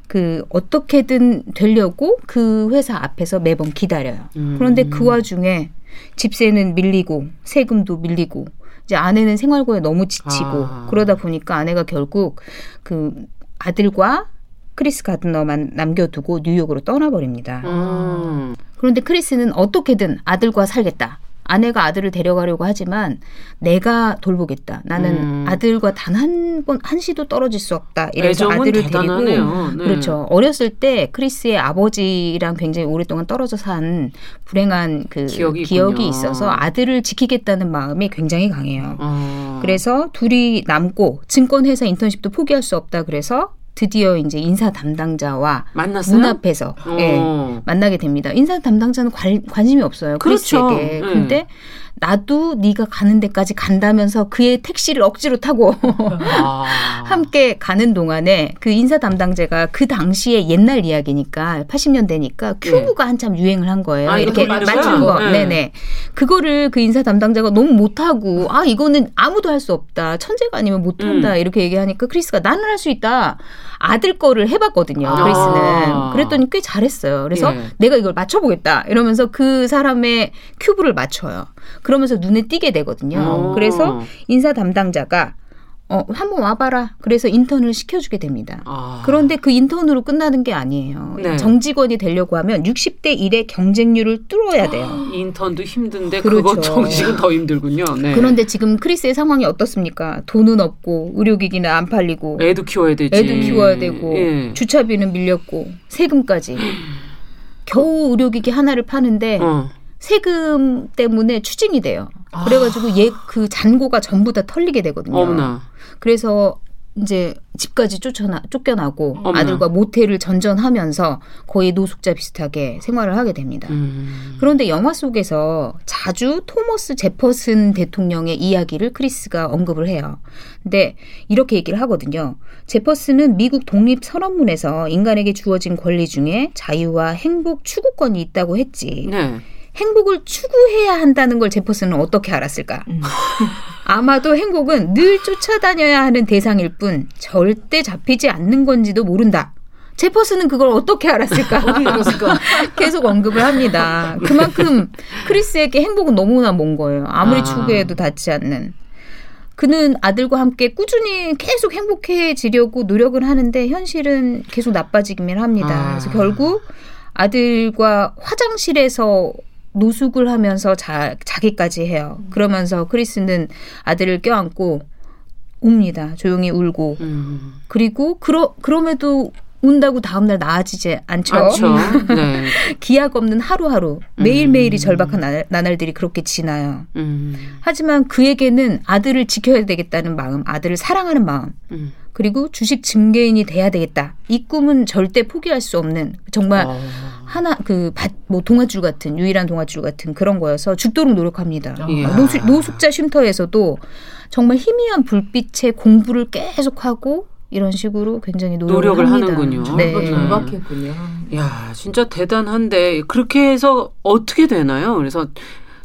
그 어떻게든 되려고 그 회사 앞에서 매번 기다려요. 음. 그런데 그 와중에 집세는 밀리고 세금도 밀리고 이제 아내는 생활고에 너무 지치고 아. 그러다 보니까 아내가 결국 그 아들과 크리스 가드너만 남겨두고 뉴욕으로 떠나버립니다. 음. 그런데 크리스는 어떻게든 아들과 살겠다. 아내가 아들을 데려가려고 하지만 내가 돌보겠다. 나는 음. 아들과 단 한 번 한시도 떨어질 수 없다. 이래서 아들을 대단하네요. 데리고 네. 그렇죠. 어렸을 때 크리스의 아버지랑 굉장히 오랫동안 떨어져 산 불행한 그 기억이, 기억이 있어서 아들을 지키겠다는 마음이 굉장히 강해요. 어. 그래서 둘이 남고 증권회사 인턴십도 포기할 수 없다. 그래서 드디어 이제 인사 담당자와 만났어요? 문 앞에서 예, 만나게 됩니다. 인사 담당자는 관, 관심이 없어요. 그렇죠. 크리스에게. 네. 근데 나도 네가 가는 데까지 간다면서 그의 택시를 억지로 타고 아. [LAUGHS] 함께 가는 동안에 그 인사 담당자가 그 당시에 옛날 이야기니까 80년대니까 큐브가 네. 한참 유행을 한 거예요. 아, 이렇게 맞춘 거. 네. 네네. 그거를 그 인사 담당자가 너무 못하고 아 이거는 아무도 할 수 없다. 천재가 아니면 못한다. 음. 이렇게 얘기하니까 크리스가 나는 할 수 있다. 아들 거를 해봤거든요. 아. 크리스는. 그랬더니 꽤 잘했어요. 그래서 예. 내가 이걸 맞춰보겠다. 이러면서 그 사람의 큐브를 맞춰요. 그러면서 눈에 띄게 되거든요. 오. 그래서 인사 담당자가 어, 한번 와봐라. 그래서 인턴을 시켜주게 됩니다. 아. 그런데 그 인턴으로 끝나는 게 아니에요. 네. 정직원이 되려고 하면 60대 1의 경쟁률을 뚫어야 돼요. 인턴도 힘든데 그렇죠. 그거 정직은 더 힘들군요. 네. 그런데 지금 크리스의 상황이 어떻습니까? 돈은 없고 의료기기는 안 팔리고 애도 키워야 되지. 애도 키워야 되고 예. 주차비는 밀렸고 세금까지. 겨우 의료기기 하나를 파는데 어. 세금 때문에 추징이 돼요. 그래가지고 아. 얘그 잔고가 전부 다 털리게 되거든요. 어머나. 그래서 이제 집까지 쫓아나 쫓겨나고 어머나. 아들과 모텔을 전전하면서 거의 노숙자 비슷하게 생활을 하게 됩니다. 음. 그런데 영화 속에서 자주 토머스 제퍼슨 대통령의 이야기를 크리스가 언급을 해요. 근데 이렇게 얘기를 하거든요. 제퍼슨은 미국 독립 선언문에서 인간에게 주어진 권리 중에 자유와 행복 추구권이 있다고 했지. 네. 행복을 추구해야 한다는 걸 제퍼슨은 어떻게 알았을까? 음. [LAUGHS] 아마도 행복은 늘 쫓아다녀야 하는 대상일 뿐 절대 잡히지 않는 건지도 모른다. 제퍼슨은 그걸 어떻게 알았을까? [LAUGHS] 계속 언급을 합니다. [LAUGHS] 그만큼 크리스에게 행복은 너무나 먼 거예요. 아무리 아. 추구해도 닿지 않는. 그는 아들과 함께 꾸준히 계속 행복해지려고 노력을 하는데 현실은 계속 나빠지기만 합니다. 아. 그래서 결국 아들과 화장실에서 노숙을 하면서 자, 자기까지 해요. 그러면서 크리스는 아들을 껴안고 웁니다. 조용히 울고. 음. 그리고 그러, 그럼에도 운다고 다음날 나아지지 않죠. [LAUGHS] 네. 기약 없는 하루하루 매일매일이 음. 절박한 나날, 나날들이 그렇게 지나요. 음. 하지만 그에게는 아들을 지켜야 되겠다는 마음, 아들을 사랑하는 마음, 음. 그리고 주식 증개인이 돼야 되겠다. 이 꿈은 절대 포기할 수 없는 정말 어. 하나 그뭐 동아줄 같은 유일한 동아줄 같은 그런 거여서 죽도록 노력합니다. 예. 노숙, 노숙자 쉼터에서도 정말 희미한 불빛에 공부를 계속하고 이런 식으로 굉장히 노력을, 노력을 하는군요. 네. 절박했군요. 야, 진짜 대단한데 그렇게 해서 어떻게 되나요? 그래서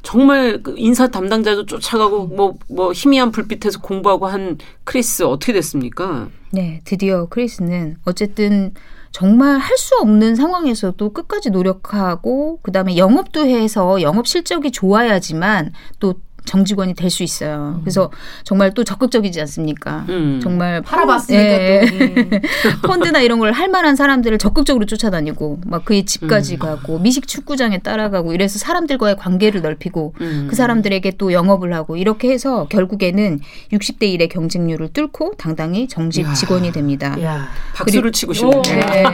정말 그 인사 담당자도 쫓아가고 뭐뭐 뭐 희미한 불빛에서 공부하고 한 크리스 어떻게 됐습니까? 네, 드디어 크리스는 어쨌든 정말 할 수 없는 상황에서도 끝까지 노력하고 그다음에 영업도 해서 영업 실적이 좋아야지만 또 정직원이 될 수 있어요. 음. 그래서 정말 또 적극적이지 않습니까? 음. 정말 팔아봤으니까 예. 또. 음. [LAUGHS] 펀드나 이런 걸 할 만한 사람들을 적극적으로 쫓아다니고 막 그의 집까지 음. 가고 미식 축구장에 따라가고 이래서 사람들과의 관계를 넓히고 음. 그 사람들에게 또 영업을 하고 이렇게 해서 결국에는 60대 1의 경쟁률을 뚫고 당당히 정직 야. 직원이 됩니다. 야. 박수를 치고 싶네요. 네.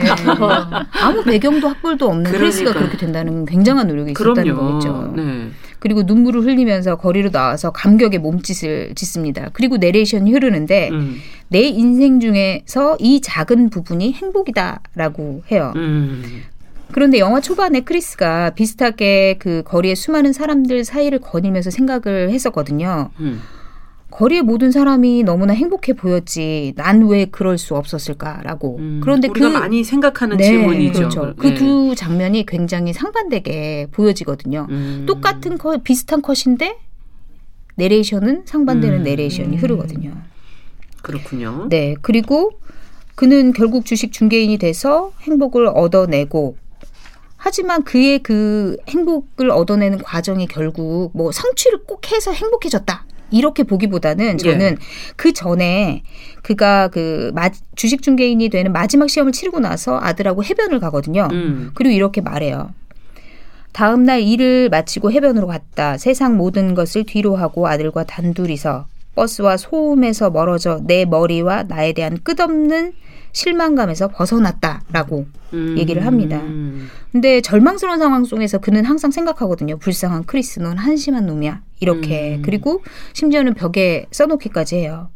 아무 배경도 학벌도 없는 그러니까. 크리스가 그렇게 된다는 굉장한 노력이 있었다는. 거겠죠. 네. 그리고 눈물을 흘리면서 거리로 나와서 감격의 몸짓을 짓습니다. 그리고 내레이션이 흐르는데 음. 내 인생 중에서 이 작은 부분이 행복이다라고 해요. 음. 그런데 영화 초반에 크리스가 비슷하게 그 거리의 수많은 사람들 사이를 거닐면서 생각을 했었거든요. 음. 거리의 모든 사람이 너무나 행복해 보였지 난 왜 그럴 수 없었을까라고. 음, 그런데 우리가 그 많이 생각하는 네, 질문이죠. 그렇죠. 그두 네. 장면이 굉장히 상반되게 보여지거든요. 음. 똑같은 컷, 비슷한 컷인데 내레이션은 상반되는 음. 내레이션이 흐르거든요. 그렇군요. 네. 그리고 그는 결국 주식 중개인이 돼서 행복을 얻어내고 하지만 그의 그 행복을 얻어내는 과정이 결국 뭐 성취를 꼭 해서 행복해졌다. 이렇게 보기보다는 저는 예. 그 전에 그가 그 마, 주식 중개인이 되는 마지막 시험을 치르고 나서 아들하고 해변을 가거든요. 음. 그리고 이렇게 말해요. 다음 날 일을 마치고 해변으로 갔다. 세상 모든 것을 뒤로 하고 아들과 단둘이서 버스와 소음에서 멀어져 내 머리와 나에 대한 끝없는 실망감에서 벗어났다라고 음. 얘기를 합니다. 근데 절망스러운 상황 속에서 그는 항상 생각하거든요. 불쌍한 크리스, 넌 한심한 놈이야. 이렇게. 음. 그리고 심지어는 벽에 써놓기까지 해요.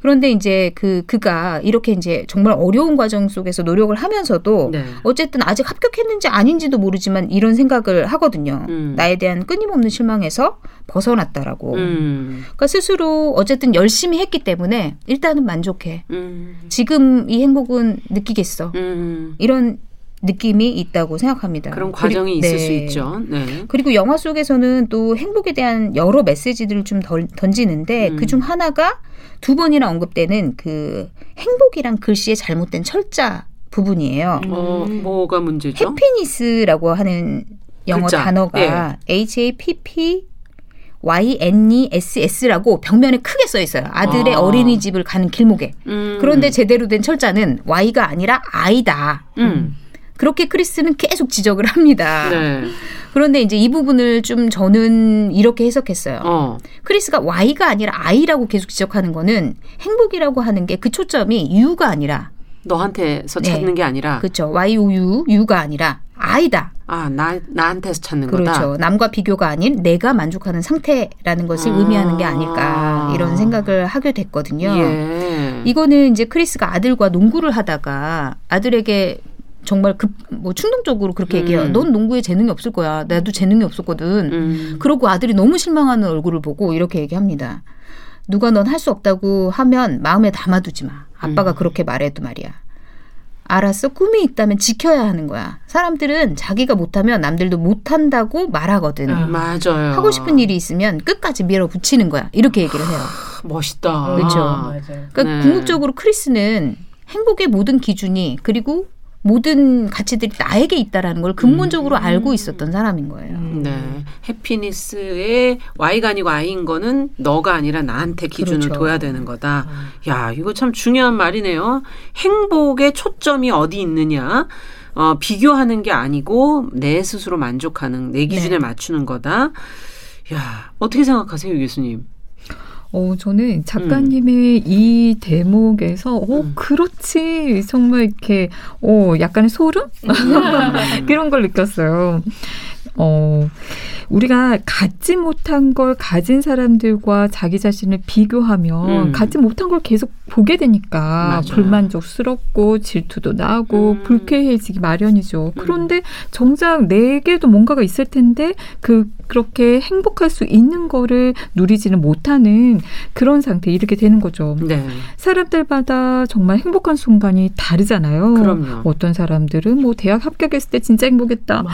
그런데 이제 그 그가 이렇게 이제 정말 어려운 과정 속에서 노력을 하면서도 네. 어쨌든 아직 합격했는지 아닌지도 모르지만 이런 생각을 하거든요. 음. 나에 대한 끊임없는 실망에서 벗어났다라고. 음. 그러니까 스스로 어쨌든 열심히 했기 때문에 일단은 만족해. 음. 지금 이 행복은 느끼겠어. 음. 이런 느낌이 있다고 생각합니다. 그런 과정이 그리, 있을 네. 수 있죠. 네. 그리고 영화 속에서는 또 행복에 대한 여러 메시지들을 좀 덜, 던지는데 음. 그중 하나가 두 번이나 언급되는 그 행복이란 글씨의 잘못된 철자 부분이에요. 어, 뭐가 문제죠? 해피니스라고 하는 영어 글자. 단어가 예. H A P P YNESS라고 벽면에 크게 써 있어요. 아들의 아. 어린이집을 가는 길목에. 음. 그런데 제대로 된 철자는 Y가 아니라 I다. 음. 그렇게 크리스는 계속 지적을 합니다. 네. 그런데 이제 이 부분을 좀 저는 이렇게 해석했어요. 어. 크리스가 Y가 아니라 I라고 계속 지적하는 거는 행복이라고 하는 게 그 초점이 U가 아니라 너한테서 찾는 네. 게 아니라 그렇죠. Y O U U가 아니라 I다. 아, 나 나한테서 찾는 그렇죠. 거다. 그렇죠. 남과 비교가 아닌 내가 만족하는 상태라는 것을 아. 의미하는 게 아닐까 이런 생각을 하게 됐거든요. 예. 이거는 이제 크리스가 아들과 농구를 하다가 아들에게 정말 급 뭐 충동적으로 그렇게 음. 얘기해요. 넌 농구에 재능이 없을 거야. 나도 재능이 없었거든. 음. 그러고 아들이 너무 실망하는 얼굴을 보고 이렇게 얘기합니다. 누가 넌 할 수 없다고 하면 마음에 담아두지 마. 아빠가 음. 그렇게 말해도 말이야. 알았어. 꿈이 있다면 지켜야 하는 거야. 사람들은 자기가 못하면 남들도 못한다고 말하거든. 음, 맞아요. 하고 싶은 일이 있으면 끝까지 밀어붙이는 거야. 이렇게 얘기를 해요. 멋있다. 그렇죠. 아, 그러니까 네. 궁극적으로 크리스는 행복의 모든 기준이 그리고 모든 가치들이 나에게 있다라는 걸 근본적으로 음. 알고 있었던 사람인 거예요. 음. 네. 해피니스의 Y가 아니고 I인 거는 너가 아니라 나한테 기준을 그렇죠. 둬야 되는 거다. 음. 야, 이거 참 중요한 말이네요. 행복의 초점이 어디 있느냐. 어, 비교하는 게 아니고 내 스스로 만족하는 내 기준에 네. 맞추는 거다. 야, 어떻게 생각하세요, 교수님? 어, 저는 작가님의 음. 이 대목에서, 어, 음. 그렇지. 정말 이렇게, 어, 약간의 소름? 음. [LAUGHS] 그런 걸 느꼈어요. 어, 우리가 갖지 못한 걸 가진 사람들과 자기 자신을 비교하면 음. 갖지 못한 걸 계속 보게 되니까 맞아요. 불만족스럽고 질투도 나고 음. 불쾌해지기 마련이죠. 음. 그런데 정작 내게도 뭔가가 있을 텐데 그 그렇게 행복할 수 있는 거를 누리지는 못하는 그런 상태에 이르게 되는 거죠. 네. 사람들마다 정말 행복한 순간이 다르잖아요. 그럼요. 어떤 사람들은 뭐 대학 합격했을 때 진짜 행복했다.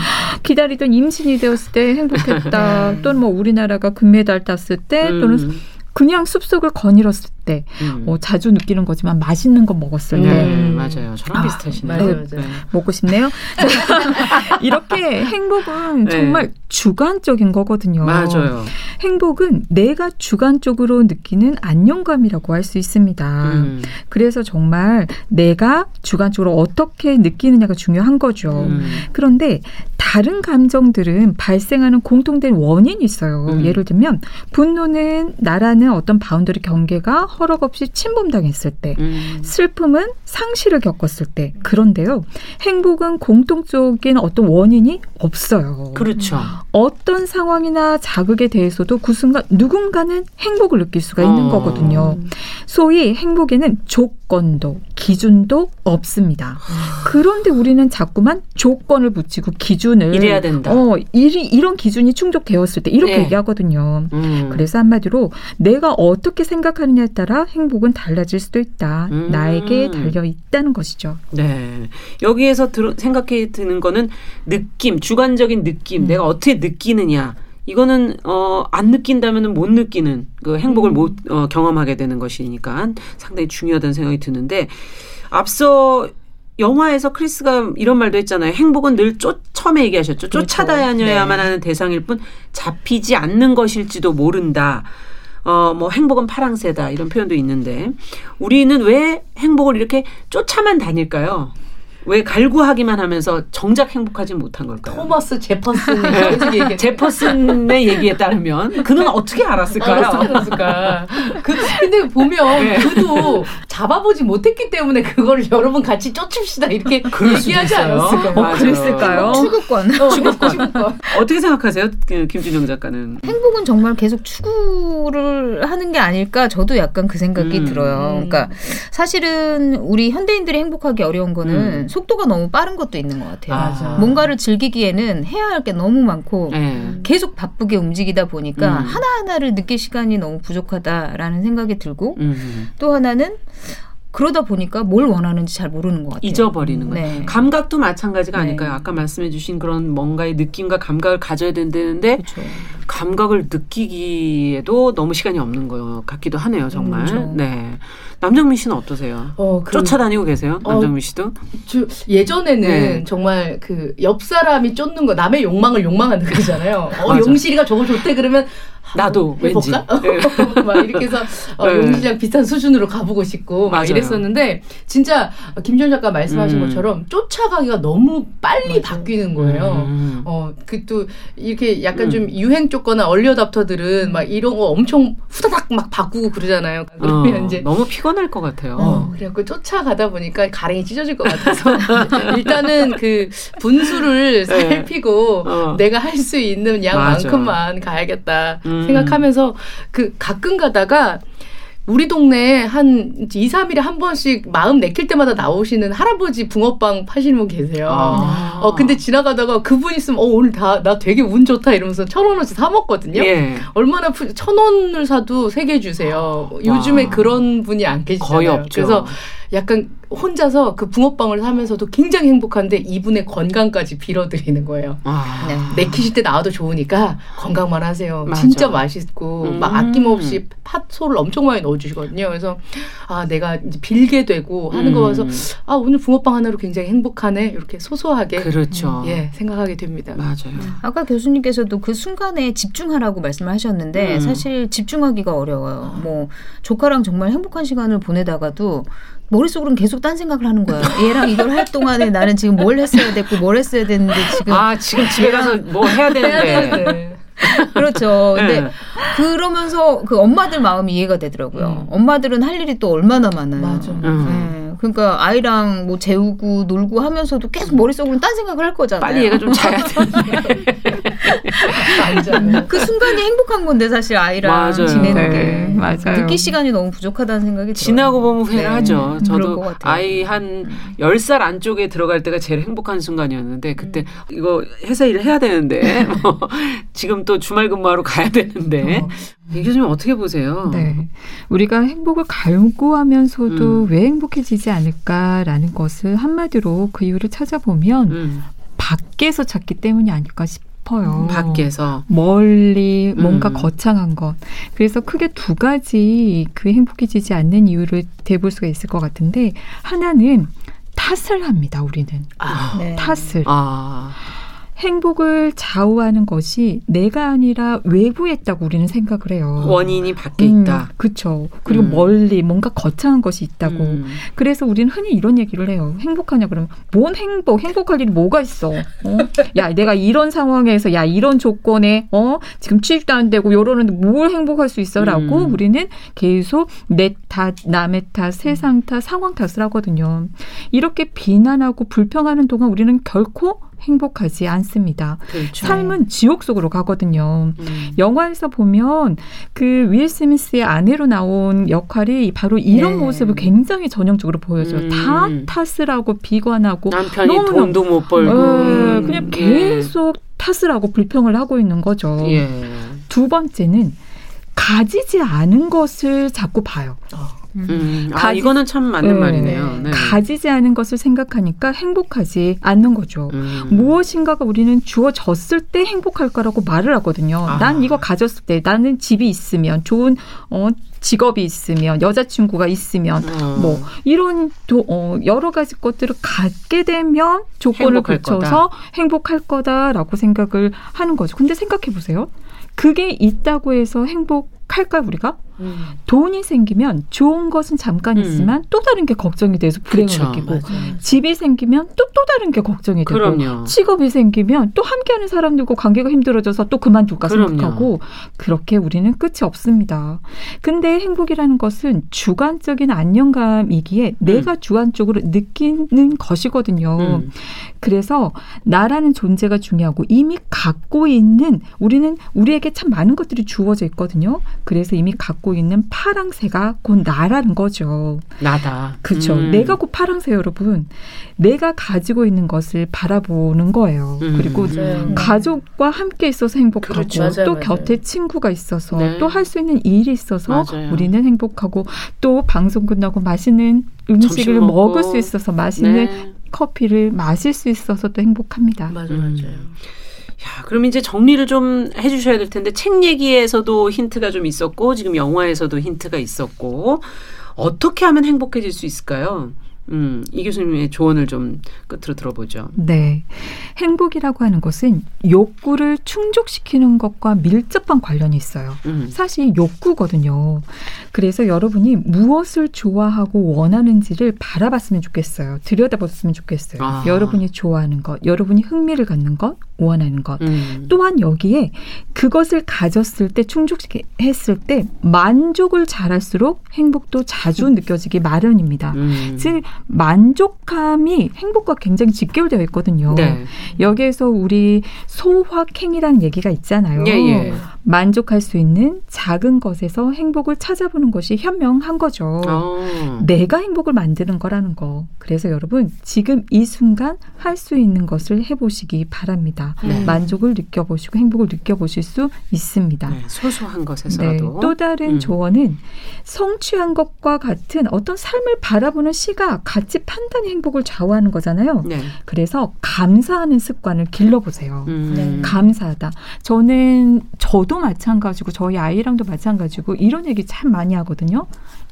기다리던 임신이 되었을 때 행복했다. [LAUGHS] 네. 또는 뭐 우리나라가 금메달 땄을 때 또는 음. 그냥 숲속을 거닐었을 때 음. 어, 자주 느끼는 거지만 맛있는 거 먹었을 때 네, 맞아요. 저랑 아, 비슷하시네요. 맞아요, 맞아요. 네. 먹고 싶네요. [LAUGHS] 이렇게 행복은 네. 정말 주관적인 거거든요. 맞아요. 행복은 내가 주관적으로 느끼는 안정감이라고 할 수 있습니다. 음. 그래서 정말 내가 주관적으로 어떻게 느끼느냐가 중요한 거죠. 음. 그런데 다른 감정들은 발생하는 공통된 원인이 있어요. 음. 예를 들면 분노는 나라는 어떤 boundary 경계가 허락 없이 침범당했을 때, 음. 슬픔은 상실을 겪었을 때. 그런데요, 행복은 공통적인 어떤 원인이 없어요. 그렇죠. 어떤 상황이나 자극에 대해서도 그 순간 누군가는 행복을 느낄 수가 있는 어. 거거든요. 소위 행복에는 조건도 기준도 없습니다. 그런데 우리는 자꾸만 조건을 붙이고 기준을 이래야 된다. 어, 이, 이런 기준이 충족되었을 때 이렇게 네. 얘기하거든요. 음. 그래서 한마디로 내가 어떻게 생각하느냐에 따라 행복은 달라질 수도 있다. 음. 나에게 달려 있다는 것이죠. 네. 여기에서 들, 생각해 드는 거는 느낌, 주관적인 느낌, 음. 내가 어떻게 느끼느냐. 이거는 어 안 느낀다면은 못 느끼는 그 행복을 음. 못 어, 경험하게 되는 것이니까 상당히 중요하다는 생각이 드는데 앞서 영화에서 크리스가 이런 말도 했잖아요. 행복은 늘 쫓, 처음에 얘기하셨죠. 그렇죠. 쫓아다녀야만 네. 하는 대상일 뿐 잡히지 않는 것일지도 모른다. 어, 뭐 행복은 파랑새다 이런 표현도 있는데 우리는 왜 행복을 이렇게 쫓아만 다닐까요? 왜 갈구하기만 하면서 정작 행복하지 못한 걸까요? 토머스 제퍼슨 네. 제퍼슨의 얘기에 따르면 그는 어떻게 알았을까요? 어떻게 알았을까? 그 근데 보면 네. 그도 잡아보지 못했기 때문에 그걸 여러분 같이 쫓읍시다 이렇게 얘기하지 않았을까요? 어, 그랬을까요? 추구권. 어, 추구권. 추구권. 어떻게 생각하세요, 그 김준영 작가는? 행복은 정말 계속 추구를 하는 게 아닐까? 저도 약간 그 생각이 음. 들어요. 그러니까 사실은 우리 현대인들이 행복하기 어려운 거는 음. 속도가 너무 빠른 것도 있는 것 같아요. 아. 뭔가를 즐기기에는 해야 할 게 너무 많고 네. 계속 바쁘게 움직이다 보니까 음. 하나하나를 느낄 시간이 너무 부족하다라는 생각이 들고 음. 또 하나는 그러다 보니까 뭘 원하는지 잘 모르는 것 같아요. 잊어버리는 거예요. 네. 감각도 마찬가지가 네. 아닐까요? 아까 말씀해주신 그런 뭔가의 느낌과 감각을 가져야 된다는데 그렇죠. 감각을 느끼기에도 너무 시간이 없는 것 같기도 하네요, 정말. 그렇죠. 네. 남정민 씨는 어떠세요? 어, 그, 쫓아다니고 계세요? 어, 남정민 씨도? 어, 주, 예전에는 네. 정말 그 옆 사람이 쫓는 거 남의 욕망을 욕망하는 거잖아요. 어, 용실이가 저거 좋대 그러면 나도 왠지 네. [LAUGHS] 막 이렇게 해서 어, 네. 용시장 비슷한 수준으로 가보고 싶고 막 이랬었는데 진짜 김준 작가 말씀하신 음. 것처럼 쫓아가기가 너무 빨리 맞아. 바뀌는 거예요. 음. 어그 또 이렇게 약간 음. 좀 유행 쫓거나 얼리어답터들은 막 이런 거 엄청 후다닥 막 바꾸고 그러잖아요. 그러면 어, 이제 너무 피곤할 것 같아요. 어, 그래갖고 쫓아가다 보니까 가랭이 찢어질 것 같아서 [LAUGHS] 일단은 그 분수를 네. 살피고 어. 내가 할 수 있는 양만큼만 가야겠다 음. 생각하면서 그 가끔 가다가 우리 동네에 한 2, 3일에 한 번씩 마음 내킬 때마다 나오시는 할아버지 붕어빵 파시는 분 계세요. 아. 어, 근데 지나가다가 그분 있으면, 어, 오늘 다, 나 되게 운 좋다 이러면서 천 원어치 사 먹거든요. 예. 얼마나, 푸, 천 원을 사도 세 개 주세요. 아. 요즘에 그런 분이 안 계시잖아요. 거의 없죠. 그래서 약간 혼자서 그 붕어빵을 사면서도 굉장히 행복한데 이분의 건강까지 빌어드리는 거예요. 아. 네. 내키실 때 나와도 좋으니까 건강만 하세요. 맞아. 진짜 맛있고 음. 막 아낌없이 팥소를 엄청 많이 넣어주시거든요. 그래서 아 내가 이제 빌게 되고 하는 음. 거 봐서 아 오늘 붕어빵 하나로 굉장히 행복하네 이렇게 소소하게 그렇죠. 음, 예 생각하게 됩니다. 맞아요. 아까 교수님께서도 그 순간에 집중하라고 말씀하셨는데 음. 사실 집중하기가 어려워요. 뭐 조카랑 정말 행복한 시간을 보내다가도 머릿속으로는 계속 딴 생각을 하는 거예요. 얘랑 이걸 할 동안에 나는 지금 뭘 했어야 됐고 뭘 했어야 됐는데 지금 아 지금 집에 가서 뭐 해야 되는데 그렇죠. 근데 네. 그러면서 그 엄마들 마음이 이해가 되더라고요. 음. 엄마들은 할 일이 또 얼마나 많아요. 맞아. 음. 네. 그러니까 아이랑 뭐 재우고 놀고 하면서도 계속 머릿속으로 딴 생각을 할 거잖아요. 빨리 얘가 좀 자야 되는데. [LAUGHS] 그 순간이 행복한 건데 사실 아이랑 맞아요. 지내는 네. 게 맞아요. 느낄 시간이 너무 부족하다는 생각이 지나고 보면 후회하죠. 네. 저도 아이 한 10살 안쪽에 들어갈 때가 제일 행복한 순간이었는데 그때 음. 이거 회사 일을 해야 되는데 [LAUGHS] 뭐 지금 또 주말 근무하러 가야 되는데 어. 이 교수님 어떻게 보세요? 네. 우리가 행복을 갈구하면서도 음. 왜 행복해지지 않을까라는 것을 한마디로 그 이유를 찾아보면 음. 밖에서 찾기 때문이 아닐까 싶어요. 밖에서 멀리 뭔가 음. 거창한 것. 그래서 크게 두 가지 그 행복해지지 않는 이유를 대볼 수가 있을 것 같은데 하나는 탓을 합니다. 우리는 아. 네. 탓을. 아. 행복을 좌우하는 것이 내가 아니라 외부에 있다고 우리는 생각을 해요. 원인이 밖에 음, 있다. 그렇죠. 그리고 음. 멀리 뭔가 거창한 것이 있다고. 음. 그래서 우리는 흔히 이런 얘기를 해요. 행복하냐 그러면 뭔 행복? 행복할 일이 뭐가 있어? 어? 야, 내가 이런 상황에서 야 이런 조건에 어 지금 취직도 안 되고 요러는데 뭘 행복할 수 있어라고 음. 우리는 계속 내 탓, 남의 탓, 세상 탓, 상황 탓을 하거든요. 이렇게 비난하고 불평하는 동안 우리는 결코 행복하지 않습니다. 그렇죠. 삶은 지옥 속으로 가거든요. 음. 영화에서 보면 그 윌 스미스의 아내로 나온 역할이 바로 이런 네. 모습을 굉장히 전형적으로 보여줘요. 음. 다 탓을 하고 비관하고 남편이 너무 돈도 못 벌고 어, 그냥 예. 계속 예. 탓을 하고 불평을 하고 있는 거죠. 예. 두 번째는 가지지 않은 것을 자꾸 봐요. 어. 음. 음. 아, 가지, 이거는 참 맞는 네. 말이네요. 네. 가지지 않은 것을 생각하니까 행복하지 않는 거죠. 음. 무엇인가가 우리는 주어졌을 때 행복할 거라고 말을 하거든요. 아. 난 이거 가졌을 때 나는 집이 있으면 좋은 어 직업이 있으면 여자친구가 있으면 어. 뭐 이런 도, 어, 여러 가지 것들을 갖게 되면 조건을 갖춰서 거다. 행복할 거다라고 생각을 하는 거죠. 근데 생각해 보세요. 그게 있다고 해서 행복할까 우리가? 음. 돈이 생기면 좋은 것은 잠깐 음. 있지만 또 다른 게 걱정이 돼서 불행을 그쵸, 느끼고 맞아요. 집이 생기면 또 또 다른 게 걱정이 되고 그럼요. 직업이 생기면 또 함께하는 사람들과 관계가 힘들어져서 또 그만둘까 그럼요. 생각하고 그렇게 우리는 끝이 없습니다. 근데 행복이라는 것은 주관적인 안정감이기에 음. 내가 주관적으로 느끼는 것이거든요. 음. 그래서 나라는 존재가 중요하고 이미 갖고 있는 우리는 우리에게 참 많은 것들이 주어져 있거든요. 그래서 이미 갖고 갖고 있는 파랑새가 곧 나라는 거죠. 나다. 그렇죠. 음. 내가 곧 파랑새 여러분. 내가 가지고 있는 것을 바라보는 거예요. 음. 그리고 음. 가족과 함께 있어서 행복하고 그렇죠. 맞아요, 또 맞아요. 곁에 친구가 있어서 네. 또할 수 있는 일이 있어서 맞아요. 우리는 행복하고 또 방송 끝나고 맛있는 음식을 먹을 수 있어서 맛있는 네. 커피를 마실 수 있어서 또 행복합니다. 맞아요, 맞아요. 음. 야, 그럼 이제 정리를 좀 해주셔야 될 텐데 책 얘기에서도 힌트가 좀 있었고 지금 영화에서도 힌트가 있었고 어떻게 하면 행복해질 수 있을까요? 음, 이 교수님의 조언을 좀 끝으로 들어보죠. 네. 행복이라고 하는 것은 욕구를 충족시키는 것과 밀접한 관련이 있어요. 음. 사실 욕구거든요. 그래서 여러분이 무엇을 좋아하고 원하는지를 바라봤으면 좋겠어요. 들여다봤으면 좋겠어요. 아. 여러분이 좋아하는 것, 여러분이 흥미를 갖는 것, 원하는 것. 음. 또한 여기에 그것을 가졌을 때 충족했을 때 만족을 잘할수록 행복도 자주 음. [LAUGHS] 느껴지기 마련입니다. 음. 즉 만족함이 행복과 굉장히 직결되어 있거든요. 네. 여기에서 우리 소확행이라는 얘기가 있잖아요. 예, 예. 만족할 수 있는 작은 것에서 행복을 찾아보는 것이 현명한 거죠. 어. 내가 행복을 만드는 거라는 거. 그래서 여러분 지금 이 순간 할 수 있는 것을 해보시기 바랍니다. 네. 만족을 느껴보시고 행복을 느껴보실 수 있습니다. 네, 소소한 것에서라도. 네, 또 다른 음. 조언은 성취한 것과 같은 어떤 삶을 바라보는 시각, 가치 판단이 행복을 좌우하는 거잖아요. 네. 그래서 감사하는 습관을 길러보세요. 음. 네. 감사하다. 저는 저도 마찬가지고 저희 아이랑도 마찬가지고 이런 얘기 참 많이 하거든요.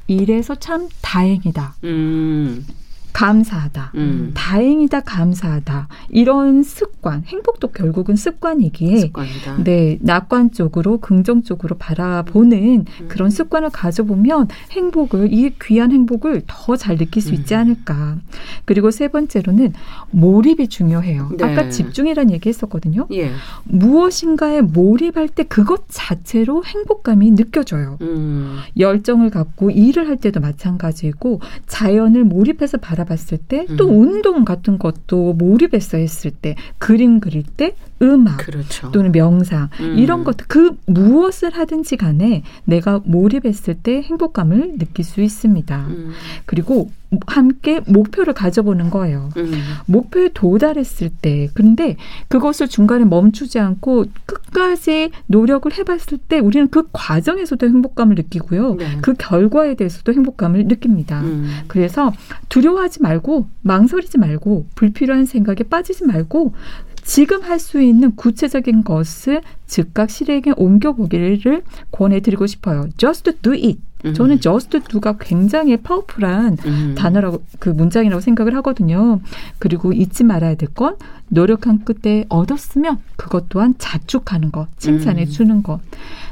이래서 참 다행이다. 음. 감사하다. 음. 다행이다, 감사하다. 이런 습관, 행복도 결국은 습관이기에 습관이다. 네, 낙관적으로 긍정 적으로 바라보는 음. 그런 습관을 가져보면 행복을 이 귀한 행복을 더 잘 느낄 수 있지 음. 않을까. 그리고 세 번째로는 몰입이 중요해요. 네. 아까 집중이라는 얘기 했었거든요. 예. 무엇인가에 몰입할 때 그것 자체로 행복감이 느껴져요. 음. 열정을 갖고 일을 할 때도 마찬가지고 자연을 몰입해서 바라 바라봤을 때또 음. 운동 같은 것도 몰입해서 했을 때 그림 그릴 때 음악 그렇죠. 또는 명상 음. 이런 것들 그 무엇을 하든지 간에 내가 몰입했을 때 행복감을 느낄 수 있습니다. 음. 그리고 함께 목표를 가져보는 거예요. 음. 목표에 도달했을 때, 근데 그것을 중간에 멈추지 않고 끝까지 노력을 해봤을 때 우리는 그 과정에서도 행복감을 느끼고요. 네. 그 결과에 대해서도 행복감을 느낍니다. 음. 그래서 두려워하지 말고 망설이지 말고 불필요한 생각에 빠지지 말고 지금 할 수 있는 구체적인 것을 즉각 실행에 옮겨보기를 권해드리고 싶어요. Just do it. 음. 저는 just do가 굉장히 파워풀한 음. 단어라고 그 문장이라고 생각을 하거든요. 그리고 잊지 말아야 될 건 노력한 끝에 얻었으면 그것 또한 자축하는 것, 칭찬해 음. 주는 것.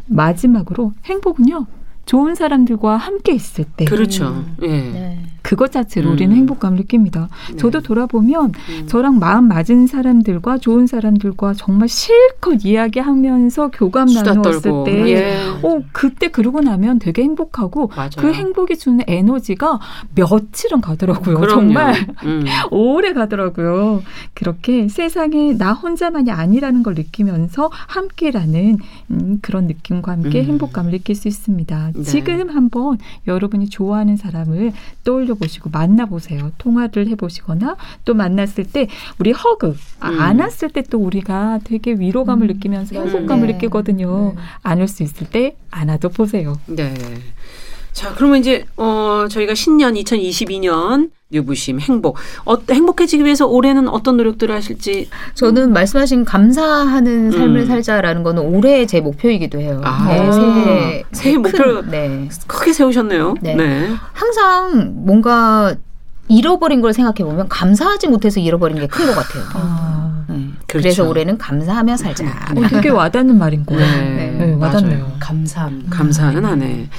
마지막으로 행복은요. 좋은 사람들과 함께 있을 때. 그렇죠. 예. 네. 그것 자체로 음. 우리는 행복감을 느낍니다. 네. 저도 돌아보면 음. 저랑 마음 맞은 사람들과 좋은 사람들과 정말 실컷 이야기하면서 교감 나누었을 때, 예. 어 그때 그러고 나면 되게 행복하고 맞아요. 그 행복이 주는 에너지가 며칠은 가더라고요. 그럼요. 정말 음. [LAUGHS] 오래 가더라고요. 그렇게 세상에 나 혼자만이 아니라는 걸 느끼면서 함께라는 음, 그런 느낌과 함께 음. 행복감을 느낄 수 있습니다. 네. 지금 한번 여러분이 좋아하는 사람을 떠올려 보시고 만나 보세요. 통화를 해 보시거나 또 만났을 때 우리 허그 아, 음. 안았을 때 또 우리가 되게 위로감을 음. 느끼면서 행복감을 네. 느끼거든요. 네. 안을 수 있을 때 안아도 보세요. 네. 자, 그러면 이제 어 저희가 신년 2022년 유부심, 행복. 어, 행복해지기 위해서 올해는 어떤 노력들을 하실지. 저는 말씀하신 감사하는 삶을 음. 살자라는 거는 올해 제 목표이기도 해요. 아, 네, 새해, 새해 목표 네. 크게 세우셨네요. 네. 네. 항상 뭔가 잃어버린 걸 생각해 보면 감사하지 못해서 잃어버린 게 큰 것 같아요. 아, 네. 그렇죠. 그래서 올해는 감사하며 살자. 어, 되게 와닿는 말인 거예요. 네, 네, 와닿네요. 감사합니다. 감사는 하네.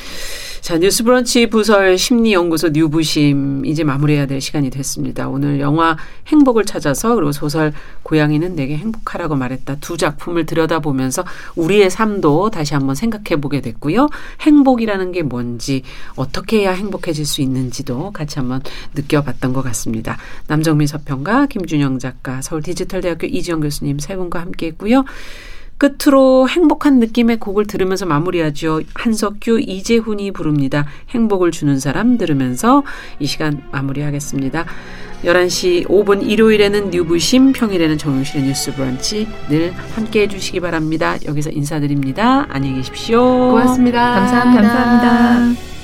자, 뉴스 브런치 부설 심리연구소 뉴부심 이제 마무리해야 될 시간이 됐습니다. 오늘 영화 행복을 찾아서 그리고 소설 고양이는 내게 행복하라고 말했다 두 작품을 들여다보면서 우리의 삶도 다시 한번 생각해 보게 됐고요. 행복이라는 게 뭔지 어떻게 해야 행복해질 수 있는지도 같이 한번 느껴봤던 것 같습니다. 남정민 서평가, 김준영 작가, 서울 디지털대학교 이지영 교수님 세 분과 함께 했고요. 끝으로 행복한 느낌의 곡을 들으면서 마무리하죠. 한석규, 이재훈이 부릅니다. 행복을 주는 사람 들으면서 이 시간 마무리하겠습니다. 11시 5분 일요일에는 뉴부심, 평일에는 정용실의 뉴스 브런치 늘 함께 해주시기 바랍니다. 여기서 인사드립니다. 안녕히 계십시오. 고맙습니다. 감사합니다. 감사합니다.